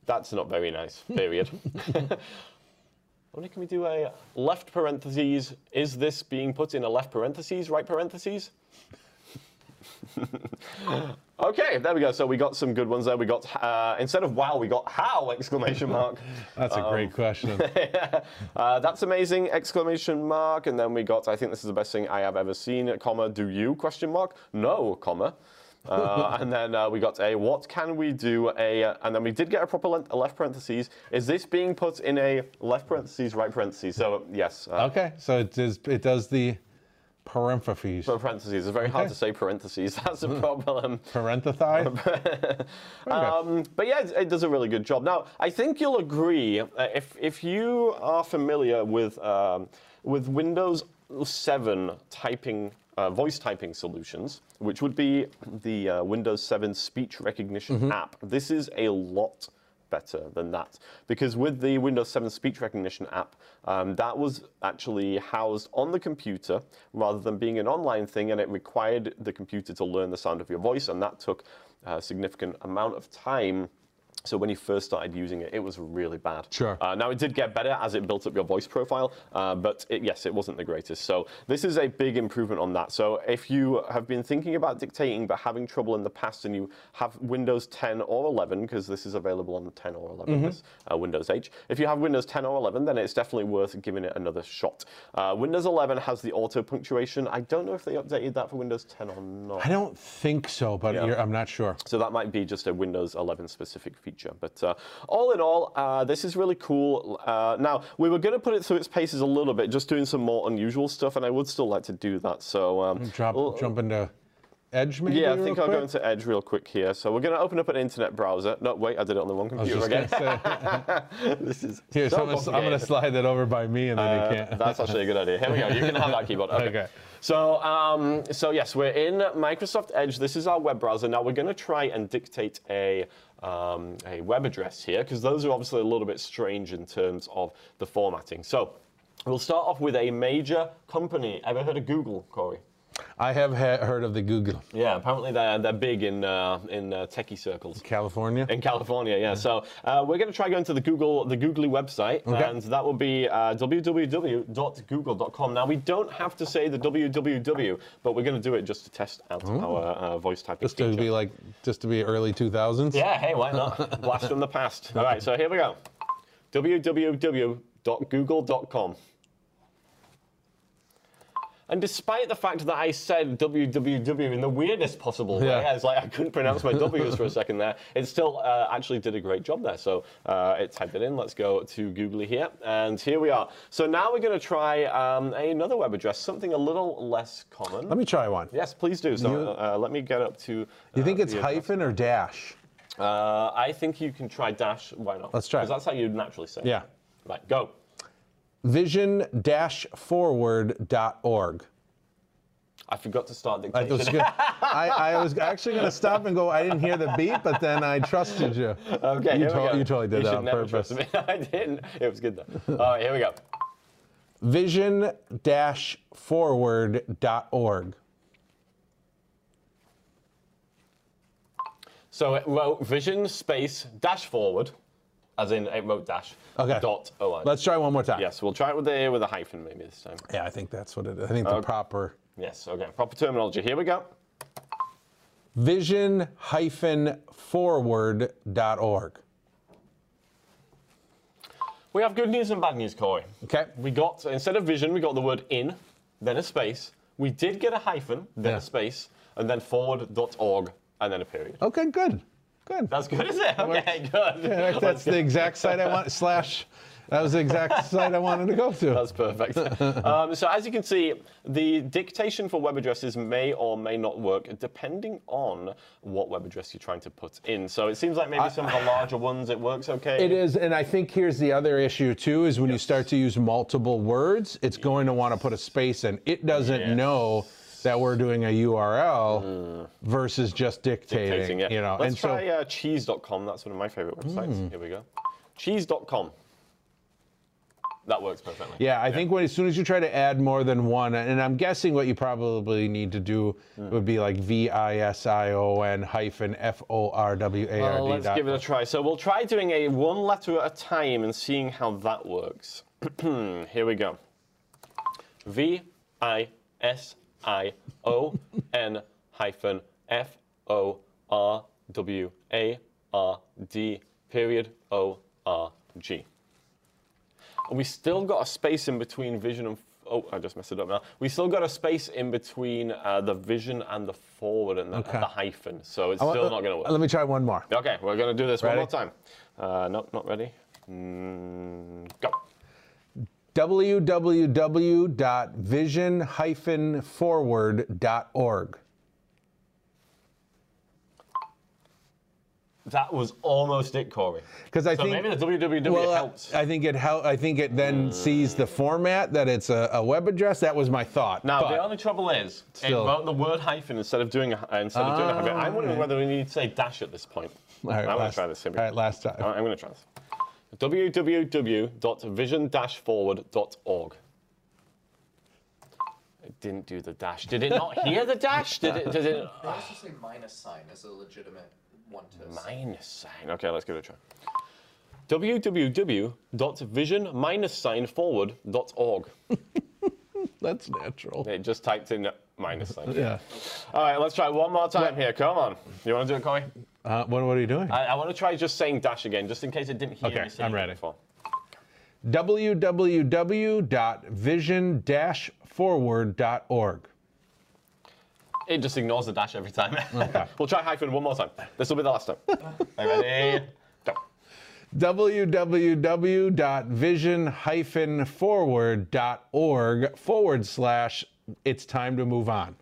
That's not very nice, period. Only can we do a left parentheses? Is this being put in a left parentheses, right parentheses? okay, there we go. So we got some good ones there. We got, uh, instead of wow, we got how, exclamation mark. That's a great question. Uh, that's amazing! Exclamation mark, and then we got. I think this is the best thing I have ever seen. Comma. Do you? Question mark. No. Comma. Uh, and then uh, we got a what can we do? A uh, and then we did get a proper length, a left parentheses. Is this being put in a left parentheses, right parentheses? So yes. Uh, Okay, so it does it does the parentheses. Parentheses. It's very hard to say parentheses. That's a problem. Parenthesize? Um, but yeah, it, it does a really good job. Now, I think you'll agree uh, if if you are familiar with um, with Windows 7 typing. Uh, voice typing solutions, which would be the uh, Windows 7 speech recognition app. This is a lot better than that because with the Windows 7 speech recognition app, um, that was actually housed on the computer rather than being an online thing, and it required the computer to learn the sound of your voice, and that took a significant amount of time. So when you first started using it, it was really bad. Sure. Uh, now it did get better as it built up your voice profile, uh, but it, yes, it wasn't the greatest. So this is a big improvement on that. So if you have been thinking about dictating but having trouble in the past, and you have Windows 10 or 11, because this is available on 10 or 11, this uh, Windows H. If you have Windows 10 or 11, then it's definitely worth giving it another shot. Uh, Windows 11 has the auto punctuation. I don't know if they updated that for Windows 10 or not. I don't think so, but Yeah. I'm not sure. So that might be just a Windows 11 specific feature. Future. But uh, all in all, uh, this is really cool. Uh, now, we were going to put it through its paces a little bit, just doing some more unusual stuff, and I would still like to do that. So, um, Drop, well, jump into Edge, maybe. yeah, I think I'll go into Edge real quick here. So we're going to open up an internet browser. No, wait, I did it on the wrong computer again. this is here, so I'm, gonna complicated. slide that over by me, and then Uh, you can't. That's actually a good idea. Here we go. You can have that keyboard. Okay. Okay. So, um, so yes, we're in Microsoft Edge. This is our web browser. Now we're going to try and dictate a um, a web address here because those are obviously a little bit strange in terms of the formatting. So. We'll start off with a major company. Ever heard of Google, Corey? I have ha- heard of the Google Yeah, apparently they're they're big in uh, in uh, techie circles. California. In California, yeah. So uh, we're going to try going to the Google, the Googly website, Okay. and that will be uh, www.google.com. Now we don't have to say the www, but we're going to do it just to test out our uh, voice typing. just to be like, just to be early 2000s. Yeah, hey, why not? Blast from the past. All right, so here we go. www.google.com. And despite the fact that I said www in the weirdest possible way, Yeah. I was like, I couldn't pronounce my W's for a second there, it still uh, actually did a great job there. So uh, it typed it in. Let's go to Googly here. And here we are. So now we're going to try um, another web address, something a little less common. Let me try one. yes, please do. So You- uh, let me get up to. You think uh, it's hyphen or dash? Uh, I think you can try dash. Why not? Let's try Because that's how you'd naturally say. it. Yeah. Right. Go. Vision-forward.org. I forgot to start I dictation. was, gonna, I, I was actually going to stop and go, I didn't hear the beep, but then I trusted you. okay. You, here we to- go. you totally did You that on purpose. I didn't. It was good though. All right. Here we go. Vision-forward.org. So it wrote vision space dash forward, as in it wrote dash. Okay. Dot org. Let's try one more time. Yes. We'll try it with a with a hyphen maybe this time. Yeah, I think that's what it is. I think the uh, proper Yes. Okay. Proper terminology. Here we go. vision hyphen forward dot org. We have good news and bad news, Corey. Okay. We got instead of vision, we got the word in, then a space. We did get a hyphen, then Yeah. a space, and then forward.org, and then a period. Okay, good. Good. That's good, is it? Okay, good. Yeah, that's the exact site I want. Slash. That was the exact site I wanted to go to. That's perfect. um, so as you can see, the dictation for web addresses may or may not work depending on what web address you're trying to put in. So it seems like maybe some of the larger ones it works okay. It is, and I think here's the other issue too: is when you start to use multiple words, it's going to want to put a space in. It doesn't Yes. know that we're doing a URL versus just dictating. Dictating, yeah. You know, Let's and so try uh, cheese.com. That's one of my favorite websites. Here we go. Cheese.com. That works perfectly. Yeah, I think when as soon as you try to add more than one, and I'm guessing what you probably need to do Hmm. would be like V I S I O N hyphen F O R W A R Well, let's give it a try. So we'll try doing a one letter at a time and seeing how that works. Here we go. V I S I O N hyphen F O R W A R D period O R G. And we still got a space in between vision and. Oh, I just messed it up now. We still got a space in between uh, the vision and the forward and the, Okay. the hyphen. So it's I still not going to work. Let me try one more. Okay, we're going to do this Ready? one more time. Uh, nope, not ready. Mm, go. www.vision-forward.org. That was almost it, Corey. Because I So think maybe the www well, helps. I think it help. I think it then mm. sees the format that it's a, a web address. That was my thought. Now but the only trouble is, Still. it wrote the word hyphen instead of doing a, instead of doing a hyphen. I'm wondering ah. whether we need to say dash at this point. All right, I'm going last- to try this. Here All right, last time. I'm going to try this. www.vision-forward.org. It didn't do the dash. Did it not hear the dash? Did it? Did it? They also say minus sign as a legitimate one to. Minus sign. Okay, let's give it a try. www.vision-forward.org. That's natural. It just typed in minus sign. Yeah. All right, let's try one more time here. Come on. You want to do it, Corey? Uh, what, what are you doing? I, I want to try just saying dash again, just in case it didn't hear Okay, me saying I'm ready. before. www.vision-forward.org. It just ignores the dash every time. we'll try hyphen one more time. This will be the last time. Are you ready? Go. www.vision-forward.org forward slash it's time to move on.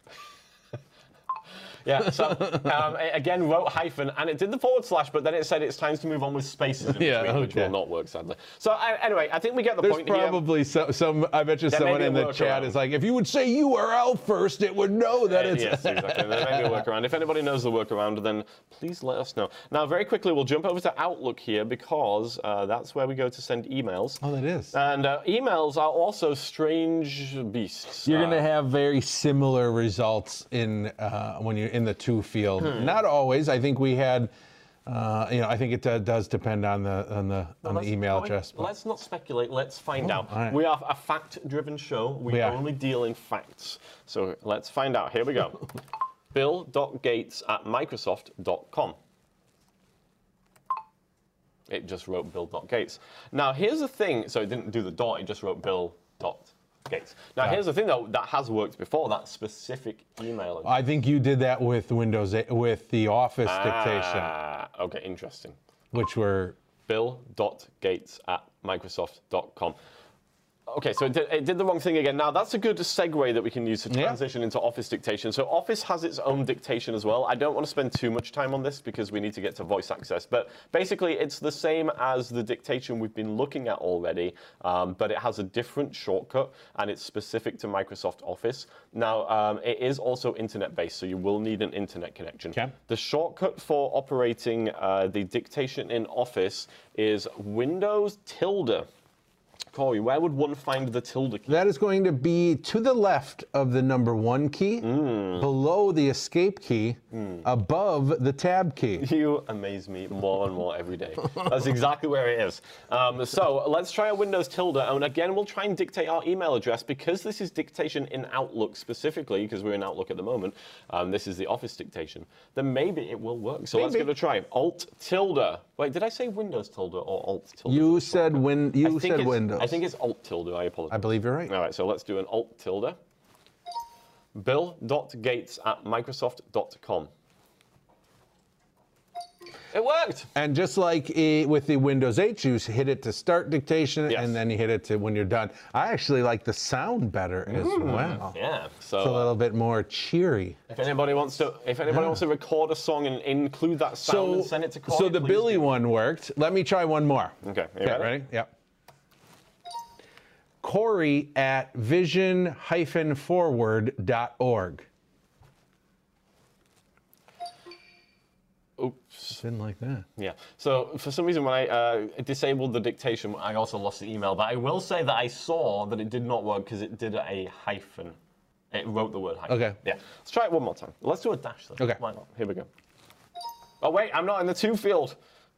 Yeah, so um, it again wrote hyphen and it did the forward slash, but then it said it's time to move on with spaces in Yeah, between, which will not work sadly. So uh, anyway, I think we get the There's point here. probably some, some, I bet you There someone in the chat workaround. is like, if you would say URL first, it would know that it's. yes, exactly. There may be a workaround. If anybody knows the workaround, then please let us know. Now, very quickly, we'll jump over to Outlook here because uh, that's where we go to send emails. Oh, that is. And uh, emails are also strange beasts. You're Uh, going to have very similar results in uh, when you're in the two field. Hmm. Not always. I think we had, uh, you know, I think it uh, does depend on the on the on the email oh, address. but- Let's not speculate. Let's find out. all right. We are a fact-driven show. We, We only deal in facts. So let's find out. Here we go. Bill.gates at Microsoft.com. It just wrote Bill.gates. Now here's the thing. So it didn't do the dot. It just wrote Bill.gates. Now Got here's the thing though. That has worked before. That specific email. address. I think you did that with Windows 8, with the Office dictation, Ah, okay, interesting. which were bill.gates at microsoft.com. Okay, so it did, it did the wrong thing again. Now, that's a good segue that we can use to Yeah. transition into Office dictation. So, Office has its own dictation as well. I don't want to spend too much time on this because we need to get to voice access. But basically, it's the same as the dictation we've been looking at already, um, but it has a different shortcut and it's specific to Microsoft Office. Now, um, it is also internet based, so you will need an internet connection. Okay. The shortcut for operating uh, the dictation in Office is Windows tilde. Corey, where would one find the tilde key? that is going to be to the left of the number one key, Mm. below the escape key, above the tab key. You amaze me more and more every day. That's exactly where it is. Um, so let's try a Windows tilde, and again, we'll try and dictate our email address because this is dictation in Outlook specifically, because we're in Outlook at the moment. Um, this is the Office dictation. Then maybe it will work. So let's Maybe. give it a try. Alt tilde. Wait, did I say Windows tilde or Alt tilde? You said win. You said Windows. I think it's Alt tilde. I apologize. I believe you're right. All right, so let's do an Alt tilde. Bill.gates at Microsoft.com. It worked. And just like eh, with the Windows 8, you hit it to start dictation, Yes. and then you hit it to when you're done. I actually like the sound better as well. Yeah. So It's a little bit more cheery. if anybody wants to, if anybody wants to record a song and include that sound So, and send it to Corey, so the Billy do. one worked. Let me try one more. Okay. You Okay, ready? ready? Yep. Corey at vision-forward.org. Oops. Didn't like that. Yeah. So for some reason, when I uh, disabled the dictation, I also lost the email. But I will say that I saw that it did not work because it did a hyphen. It wrote the word hyphen. Okay. Yeah. Let's try it one more time. Let's do a dash then. Okay. Why not? Here we go. Oh wait, I'm not in the two field.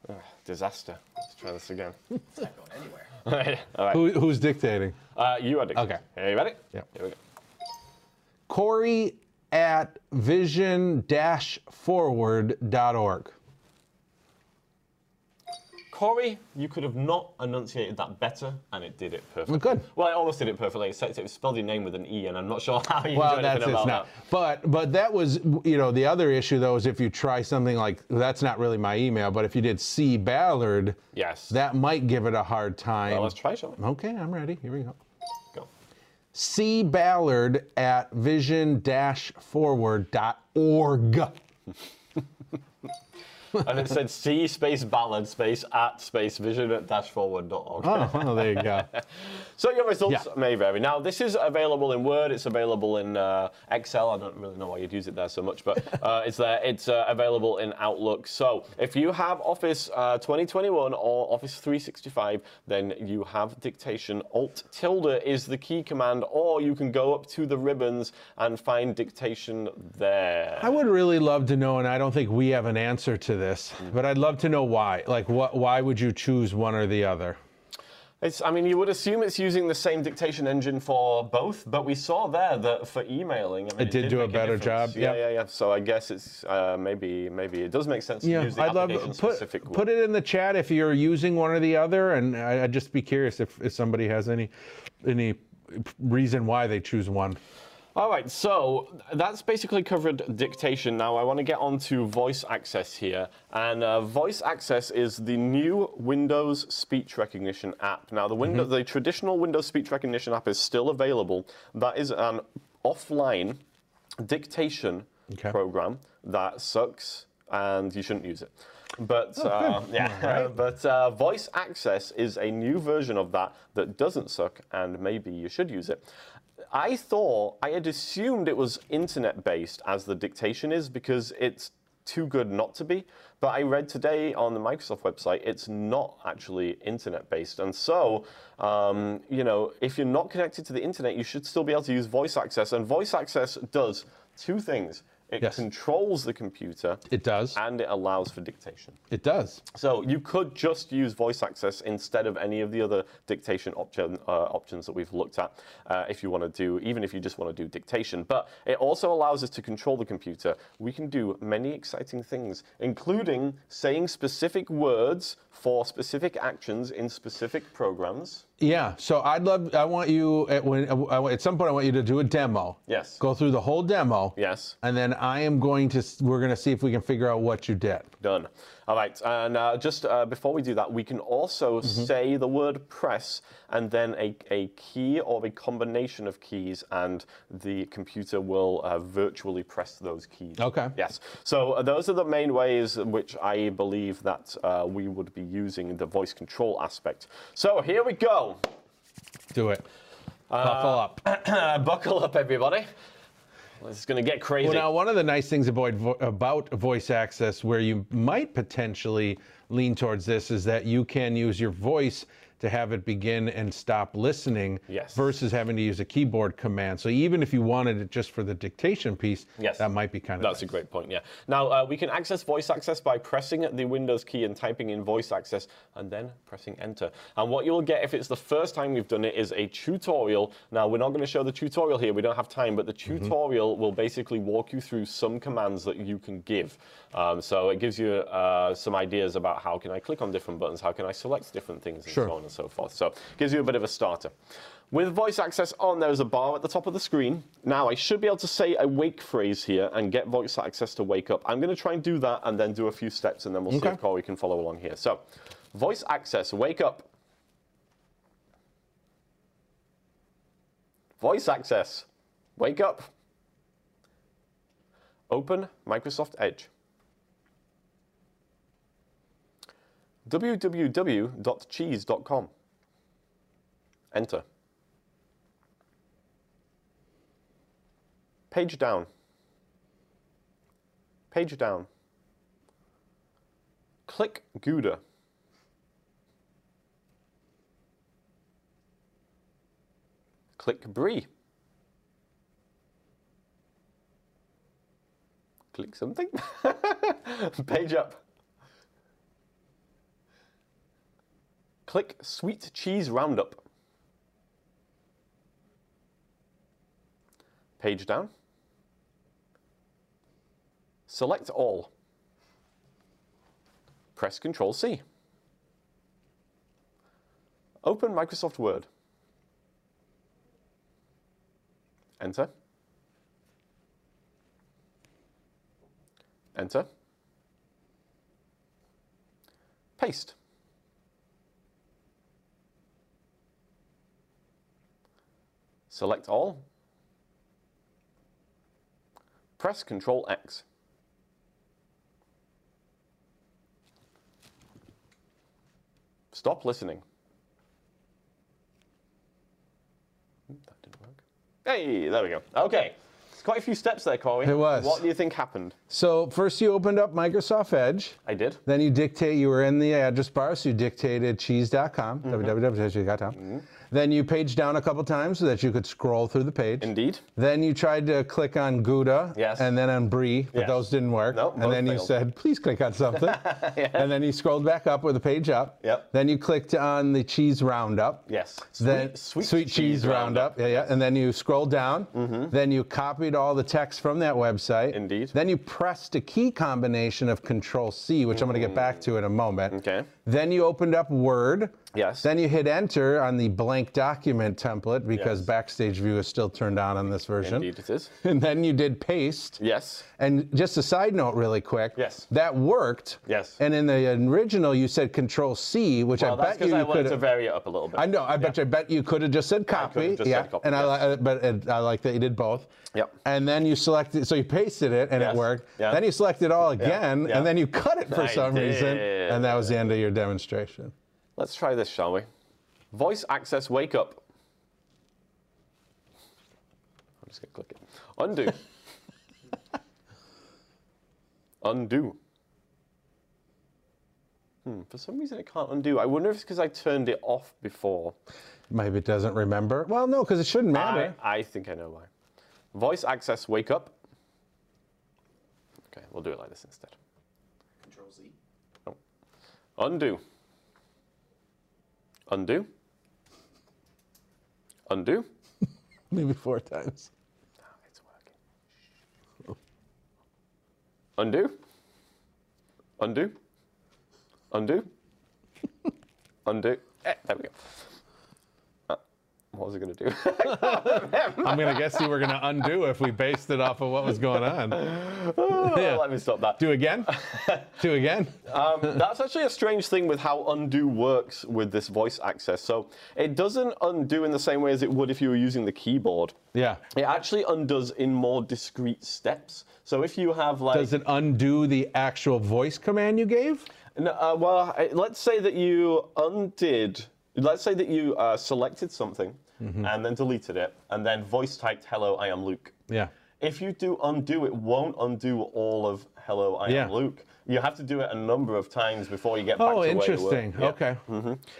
Ugh, disaster. Let's try this again. It's not going anywhere. All right. All right. Who, who's dictating? Uh, you are dictating. Okay. Are you ready? Yeah. Here we go. Corey at vision-forward.org. Corey, you could have not enunciated that better, and it did it perfectly. Good. Well, it almost did it perfectly. Except it spelled your name with an E, and I'm not sure how you Well, that's it's not. that. But but that was you know the other issue though is if you try something like that's not really my email, but if you did C Ballard, Yes. that might give it a hard time. Well, let's try, shall we? Okay, I'm ready. Here we go. Go. C Ballard at vision-forward.org. and it said C space ballad space at space vision at dash forward dot org. Oh, well, there you go. So your results Yeah. may vary. Now this is available in Word. It's available in uh, Excel. I don't really know why you'd use it there so much, but uh, it's there. It's uh, available in Outlook. So if you have Office uh, 2021 or Office 365, then you have dictation. Alt tilde is the key command, or you can go up to the ribbons and find dictation there. I would really love to know, and I don't think we have an answer to this, but I'd love to know why. Like, what? Why would you choose one or the other? It's, I mean, you would assume it's using the same dictation engine for both, but we saw there that for emailing, I mean, It did do a better difference. job, Yeah, yeah. yeah. So I guess it's uh, maybe maybe it does make sense to Yeah, use the I'd love put put it in the chat if you're using one or the other, and I, I'd just be curious if, if somebody has any any reason why they choose one. All right, so that's basically covered dictation. Now I want to get on to voice access here. And uh, voice access is the new Windows speech recognition app. Now the window, the traditional Windows speech recognition app is still available. That is an offline dictation Okay. program that sucks and you shouldn't use it. But uh, yeah, but uh, voice access is a new version of that that doesn't suck, and maybe you should use it. I thought I had assumed it was internet based as the dictation is because it's too good not to be. But I read today on the Microsoft website it's not actually internet based, and so um, you know if you're not connected to the internet, you should still be able to use voice access. And voice access does two things. It Yes. controls the computer It does. and it allows for dictation. It does. So you could just use voice access instead of any of the other dictation option, uh, options that we've looked at uh, if you want to do, even if you just want to do dictation. But it also allows us to control the computer. We can do many exciting things, including saying specific words for specific actions in specific programs. Yeah. So I'd love. I want you at when uh, at some point. I want you to do a demo. Yes. Go through the whole demo. Yes. And then I am going to. We're going to see if we can figure out what you did. Done. All right, and uh, just uh, before we do that, we can also Mm-hmm. say the word press and then a, a key or a combination of keys, and the computer will uh, virtually press those keys. Okay. Yes. So uh, those are the main ways in which I believe that uh, we would be using the voice control aspect. So here we go. Do it. Uh, Buckle up. Buckle up, everybody. Is going to get crazy. Well, now, one of the nice things about, vo- about voice access, where you might potentially lean towards this, is that you can use your voice to have it begin and stop listening Yes. versus having to use a keyboard command. So even if you wanted it just for the dictation piece, Yes. that might be kind of That's a great point, yeah. Now, uh, we can access voice access by pressing the Windows key and typing in voice access and then pressing enter. And what you'll get if it's the first time we've done it is a tutorial. Now, we're not going to show the tutorial here, we don't have time, but the Mm-hmm. tutorial will basically walk you through some commands that you can give. Um, so it gives you uh, some ideas about how can I click on different buttons, how can I select different things, and Sure. so on and so forth. So gives you a bit of a starter. With voice access on, there's a bar at the top of the screen. Now, I should be able to say a wake phrase here and get voice access to wake up. I'm going to try and do that and then do a few steps, and then we'll see Okay. if Corey can follow along here. So, voice access, wake up. Voice access, wake up. Open Microsoft Edge. www.cheese.com. Enter. Page down. Page down. Click Gouda. Click Brie. Click something. Page up. Click Sweet Cheese Roundup. Page down. Select all. Press Ctrl C. Open Microsoft Word. Enter. Enter. Paste. Select all. Press Ctrl X. Stop listening. Hmm, That didn't work. Hey, there we go. Okay. It's quite a few steps there, Corey. It was. What do you think happened? So first you opened up Microsoft Edge. I did. Then you dictate, you were in the address bar, so you dictated cheese.com, Mm-hmm. www.cheese.com. Then you page down a couple times so that you could scroll through the page. Indeed. Then you tried to click on Gouda Yes. and then on Brie, but Yes. those didn't work. Nope, and then you said, please click on something. And then you scrolled back up with the page up. Yep. Then you clicked on the cheese roundup. Yes. Then sweet, cheese, roundup. Yeah, yeah. And then you scroll down. Mm-hmm. Then you copied all the text from that website. Indeed. Then you pressed a key combination of Control C, which I'm going to get back to in a moment. Okay. Then you opened up Word. Yes. Then you hit enter on the blank document template because Yes. Backstage View is still turned on on this version. Indeed it is. And then you did paste. Yes. And just a side note, really quick. Yes. That worked. Yes. And in the original, you said Control C, which I bet you could. Well, I that's bet because you I you wanted could to vary it up a little bit. I know. I bet you. I bet you could have just said copy. just yeah. said copy, And I, yes. li- but it, I like that you did both. Yep. And then you selected. So you pasted it, and Yes. it worked. Yeah. Then you selected all again, Yeah. and then you cut it for I some reason, and that was the end of your demonstration. Let's try this, shall we? Voice access wake up. I'm just going to click it. Undo. undo. Hmm, for some reason it can't undo. I wonder if it's because I turned it off before. Maybe it doesn't remember. Well, no, because it shouldn't matter. I think I know why. Voice access wake up. Okay, we'll do it like this instead. Control Z. Undo. Undo. Undo. Maybe four times. It's working. Undo. Undo. Undo. Undo. Eh, there we go. Was I going to do? I'm gonna guess you were gonna undo if we based it off of what was going on. Yeah. Let me stop that. Do again. Do again. Um, that's actually a strange thing with how undo works with this voice access. So it doesn't undo in the same way as it would if you were using the keyboard. Yeah. It actually undoes in more discrete steps. So if you have like Does it undo the actual voice command you gave? No, uh, well, let's say that you undid. Let's say that you uh, selected something Mm-hmm. and then deleted it, and then voice typed "Hello, I am Luke." Yeah. If you do undo, it won't undo all of "Hello, I Yeah. am Luke." You have to do it a number of times before you get back Oh, to where you were. interesting. Yeah. Okay.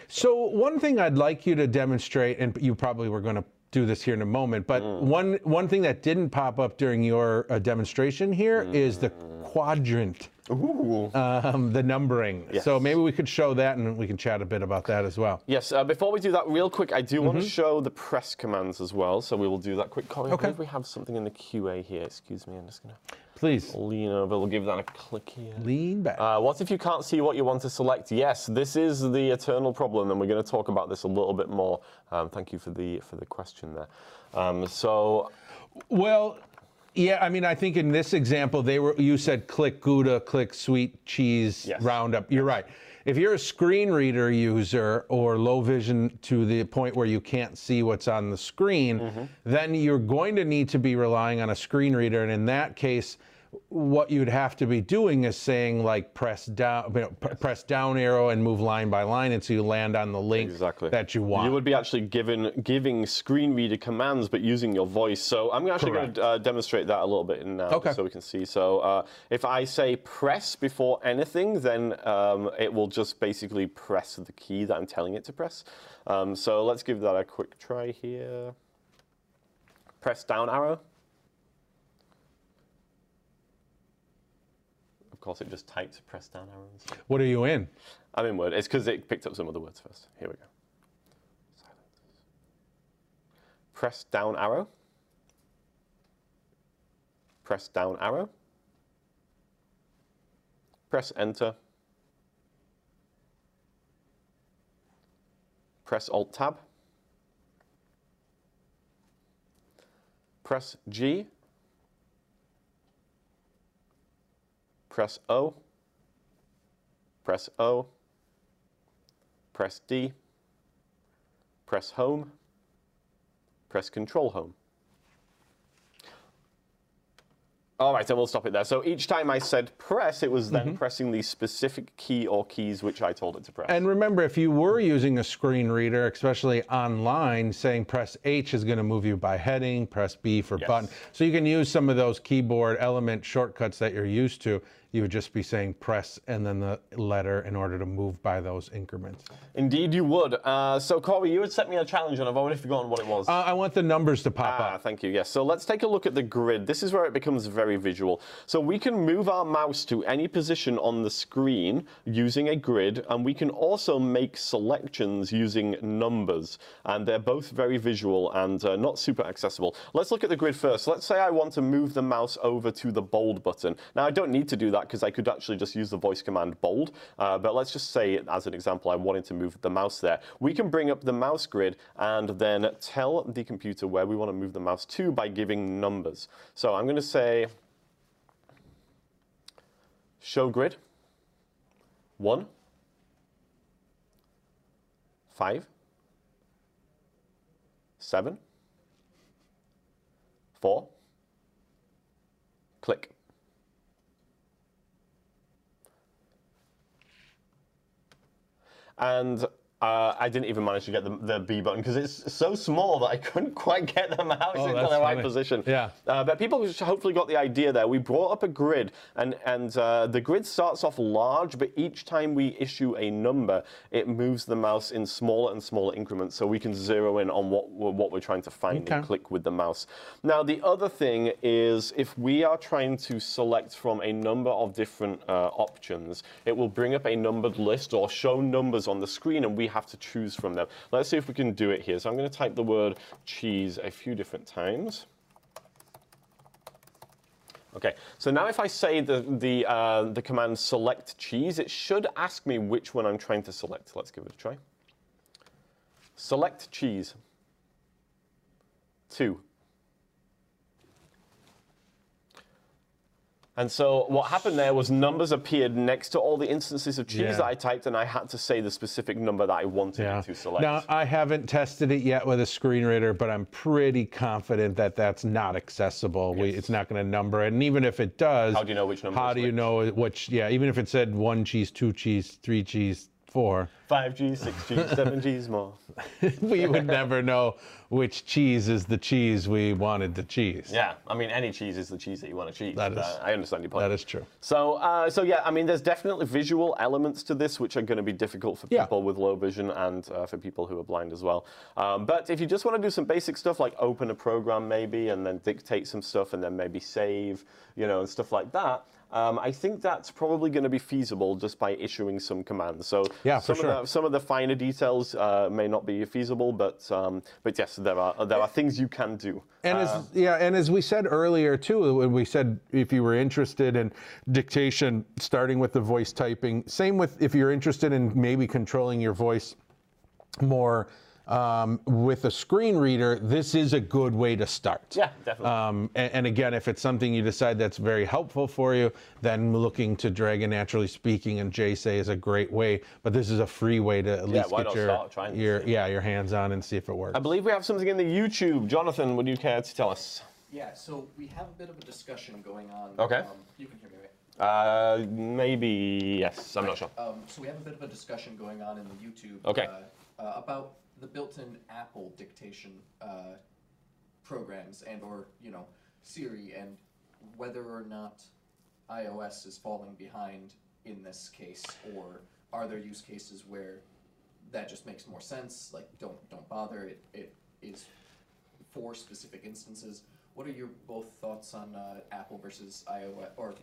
So one thing I'd like you to demonstrate, and you probably were going to do this here in a moment, but Mm. one one thing that didn't pop up during your uh, demonstration here is the quadrant, Ooh. um, the numbering. So maybe we could show that, and we can chat a bit about that as well. Yes, uh, before we do that, real quick, I do Mm-hmm. want to show the press commands as well, so we will do that quick. I Okay. believe we have something in the QA here. Excuse me, I'm just going to Please lean over. We'll give that a click here. lean back. Uh, what if you can't see what you want to select? Yes, this is the eternal problem, and we're going to talk about this a little bit more. Um, thank you for the for the question there. Um, so Well, yeah, I mean, I think in this example, they were. You said click Gouda, click sweet cheese Yes. roundup. You're right. If you're a screen reader user or low vision to the point where you can't see what's on the screen, Mm-hmm. then you're going to need to be relying on a screen reader. And in that case, what you'd have to be doing is saying like press down, you know, p- press down arrow and move line by line until you land on the link exactly that you want. You would be actually given giving screen reader commands, but using your voice. So I'm actually going to uh, demonstrate that a little bit in now, Okay. so we can see. So uh, if I say press before anything, then um, it will just basically press the key that I'm telling it to press. Um, so let's give that a quick try here. Press down arrow. Of course, it just typed press down arrows. what are you in? I'm in Word. It's because it picked up some other words first. Here we go. Silence. Press down arrow. Press down arrow. Press enter. Press Alt Tab. Press G. Press O. Press O. Press D. Press Home. Press Control Home. All right, and we'll stop it there. So each time I said press, it was then mm-hmm. pressing the specific key or keys which I told it to press. And remember, if you were using a screen reader, especially online, saying press H is going to move you by heading, press B for Yes. button. So you can use some of those keyboard element shortcuts that you're used to. You would just be saying press and then the letter in order to move by those increments. Indeed, you would. Uh, so Corey, you had set me a challenge, and I've already forgotten what it was. Uh, I want the numbers to pop Ah, up. thank you. Yes. So let's take a look at the grid. This is where it becomes very visual. So we can move our mouse to any position on the screen using a grid, and we can also make selections using numbers. And they're both very visual and uh, not super accessible. Let's look at the grid first. Let's say I want to move the mouse over to the bold button. Now I don't need to do that that because I could actually just use the voice command bold. Uh, but let's just say, as an example, I wanted to move the mouse there. We can bring up the mouse grid and then tell the computer where we want to move the mouse to by giving numbers. So I'm going to say show grid 1, 5, 7, 4, And uh, I didn't even manage to get the, the B button because it's so small that I couldn't quite get the mouse Oh, into the right position. Yeah. Uh, but people hopefully got the idea there. We brought up a grid, and and uh, the grid starts off large, but each time we issue a number, it moves the mouse in smaller and smaller increments, so we can zero in on what what we're trying to find and click with the mouse. Now, the other thing is if we are trying to select from a number of different uh, options, it will bring up a numbered list or show numbers on the screen, and we have to choose from them. Let's see if we can do it here. So I'm going to type the word cheese a few different times. Okay, so now if I say the, the, uh, the command select cheese, it should ask me which one I'm trying to select. Let's give it a try. Select cheese. Two. And so what happened there was numbers appeared next to all the instances of cheese Yeah. that I typed, and I had to say the specific number that I wanted Yeah. to select. Now, I haven't tested it yet with a screen reader, but I'm pretty confident that that's not accessible. We, it's not going to number it. And even if it does, How do you know which number How do you which? know which? Yeah, even if it said one cheese, two cheese, three cheese, four, Five G's, six G's, seven G's more. we would never know which cheese is the cheese we wanted to cheese. Yeah, I mean, any cheese is the cheese that you want to cheese. That is- Uh, I understand your point. That is true. So, uh, so yeah, I mean, there's definitely visual elements to this which are going to be difficult for Yeah. people with low vision and uh, for people who are blind as well. Um, but if you just want to do some basic stuff like open a program maybe and then dictate some stuff and then maybe save, you know, and stuff like that. Um, I think that's probably going to be feasible just by issuing some commands. So Yeah, some, sure. of the, some of the finer details uh, may not be feasible, but um, but yes, there are there are things you can do. And Uh, as yeah, and as we said earlier too, when we said if you were interested in dictation, starting with the voice typing, same with if you're interested in maybe controlling your voice more um, with a screen reader, this is a good way to start. Yeah, definitely. Um, and, and again, if it's something you decide that's very helpful for you, then looking to Dragon Naturally Speaking and JSay is a great way. But this is a free way to at least get your start trying this your yeah your hands on and see if it works. I believe we have something in the YouTube. Jonathan, would you care to tell us? Yeah, so we have a bit of a discussion going on. Okay. Um, you can hear me, right? Uh, maybe yes. I'm not sure. Um, so we have a bit of a discussion going on in the YouTube. Okay. Uh, uh, about the built-in Apple dictation uh, programs and or you know Siri and whether or not iOS is falling behind in this case or are there use cases where that just makes more sense? Like don't don't bother. It, it is for specific instances. What are your both thoughts on uh, Apple versus iOS or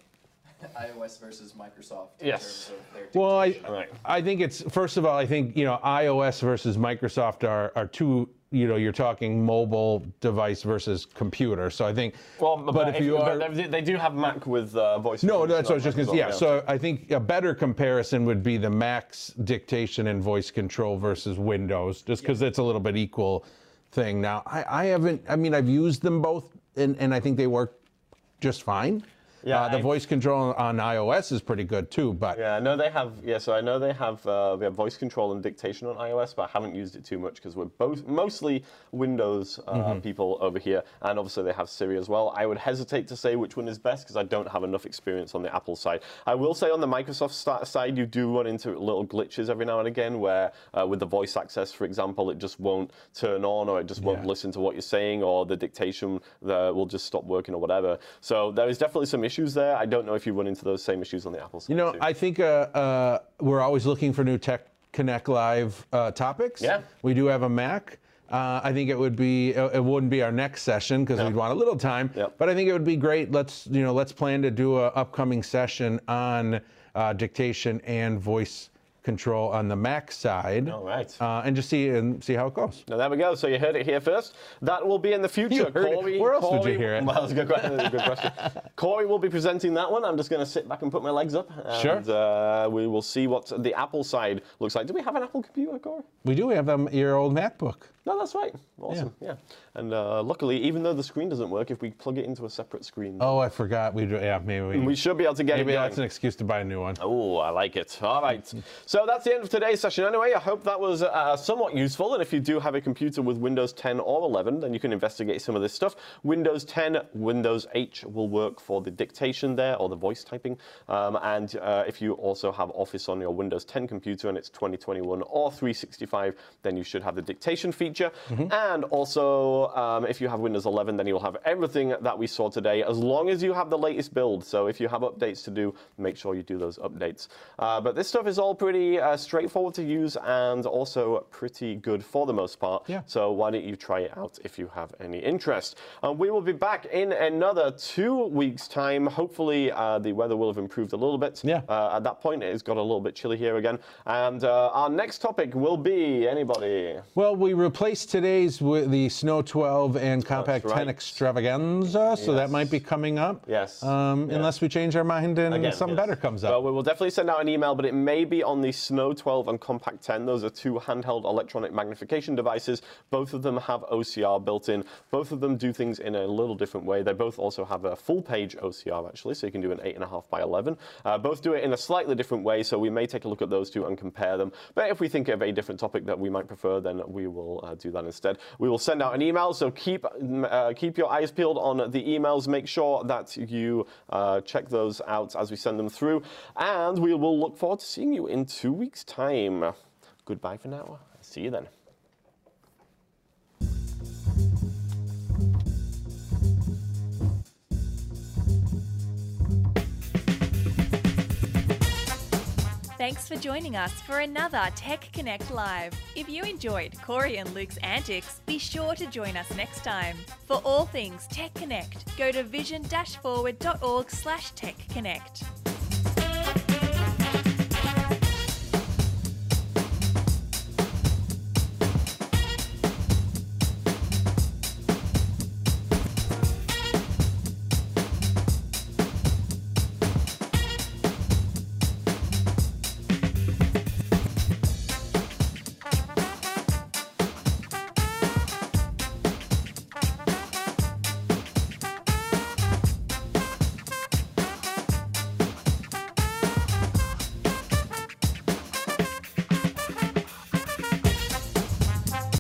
iOS versus Microsoft in Yes. terms of their Well, I. Right. I think it's first of all, I think you know iOS versus Microsoft are are two. You know, you're talking mobile device versus computer. So I think. Well, but, if you are. but they, they do have Mac with uh, voice. no, control that's what I was just going to say. Yeah, well, so I think a better comparison would be the Mac's dictation and voice control versus Windows, just because it's a little bit equal thing. Now, I, I haven't, I mean, I've used them both, and, and I think they work just fine. Yeah, Uh, the I- voice control on iOS is pretty good too, but Yeah, I know they have. Yeah, so I know they have. Uh, they have voice control and dictation on iOS, but I haven't used it too much because we're both mostly Windows uh, Mm-hmm. people over here, and obviously they have Siri as well. I would hesitate to say which one is best because I don't have enough experience on the Apple side. I will say on the Microsoft side, you do run into little glitches every now and again, where uh, with the voice access, for example, it just won't turn on, or it just won't Yeah. listen to what you're saying, or the dictation the, will just stop working, or whatever. So there is definitely some issues there. I don't know if you run into those same issues on the Apple side. You know, too. I think uh, uh, we're always looking for new Tech Connect Live uh, topics. Yeah. We do have a Mac. Uh, I think it would be uh, it wouldn't be our next session because we'd want a little time. Yep. But I think it would be great. Let's you know let's plan to do an upcoming session on uh, dictation and voice control on the Mac side. All right. Uh, and just see and see how it goes. Now there we go. So you heard it here first. That will be in the future. You heard it. Where else would you Corey- hear it? Well, that's a good question. That's a good question. Corey will be presenting that one. I'm just going to sit back and put my legs up, Sure. uh, we will see what the Apple side looks like. Do we have an Apple computer, Corey? We do We have um, your old MacBook. No, that's right. Awesome. Yeah. And uh, luckily, even though the screen doesn't work, if we plug it into a separate screen, Oh, I forgot. We do, yeah, maybe we, we should be able to get maybe it going. that's an excuse to buy a new one. Oh, I like it. All right. So that's the end of today's session anyway. I hope that was uh, somewhat useful. And if you do have a computer with Windows 10 or 11, then you can investigate some of this stuff. Windows 10, Windows H will work for the dictation there or the voice typing. Um, and uh, if you also have Office on your Windows 10 computer and it's 2021 or 365, then you should have the dictation feature. And also, um, if you have Windows 11, then you'll have everything that we saw today, as long as you have the latest build. So if you have updates to do, make sure you do those updates. Uh, but this stuff is all pretty uh, straightforward to use and also pretty good for the most part. Yeah. So why don't you try it out if you have any interest? We will be back in another two weeks' time. Hopefully, uh, the weather will have improved a little bit. Yeah. Uh, at that point, it has got a little bit chilly here again. And uh, our next topic will be anybody. Well, we replaced today's with the Snow 12 and Compact 10 right. Extravaganza, so that might be coming up. Yes. Um, Yeah. Unless we change our mind and Again, something yes. better comes Well, up. we will definitely send out an email, but it may be on the Snow 12 and Compact 10. Those are two handheld electronic magnification devices. Both of them have OCR built in. Both of them do things in a little different way. They both also have a full page OCR, actually, so you can do an 8.5 by 11. Uh, both do it in a slightly different way, so we may take a look at those two and compare them. But if we think of a different topic that we might prefer, then we will uh, do that instead. We will send out an email, so keep, uh, keep your eyes peeled on the emails. Make sure that you uh, check those out as we send them through. And we will look forward to seeing you in two weeks' time. Goodbye for now. See you then. Thanks for joining us for another Tech Connect Live. If you enjoyed Corey and Luke's antics, be sure to join us next time. For all things Tech Connect, go to vision-forward.org slash Tech Connect.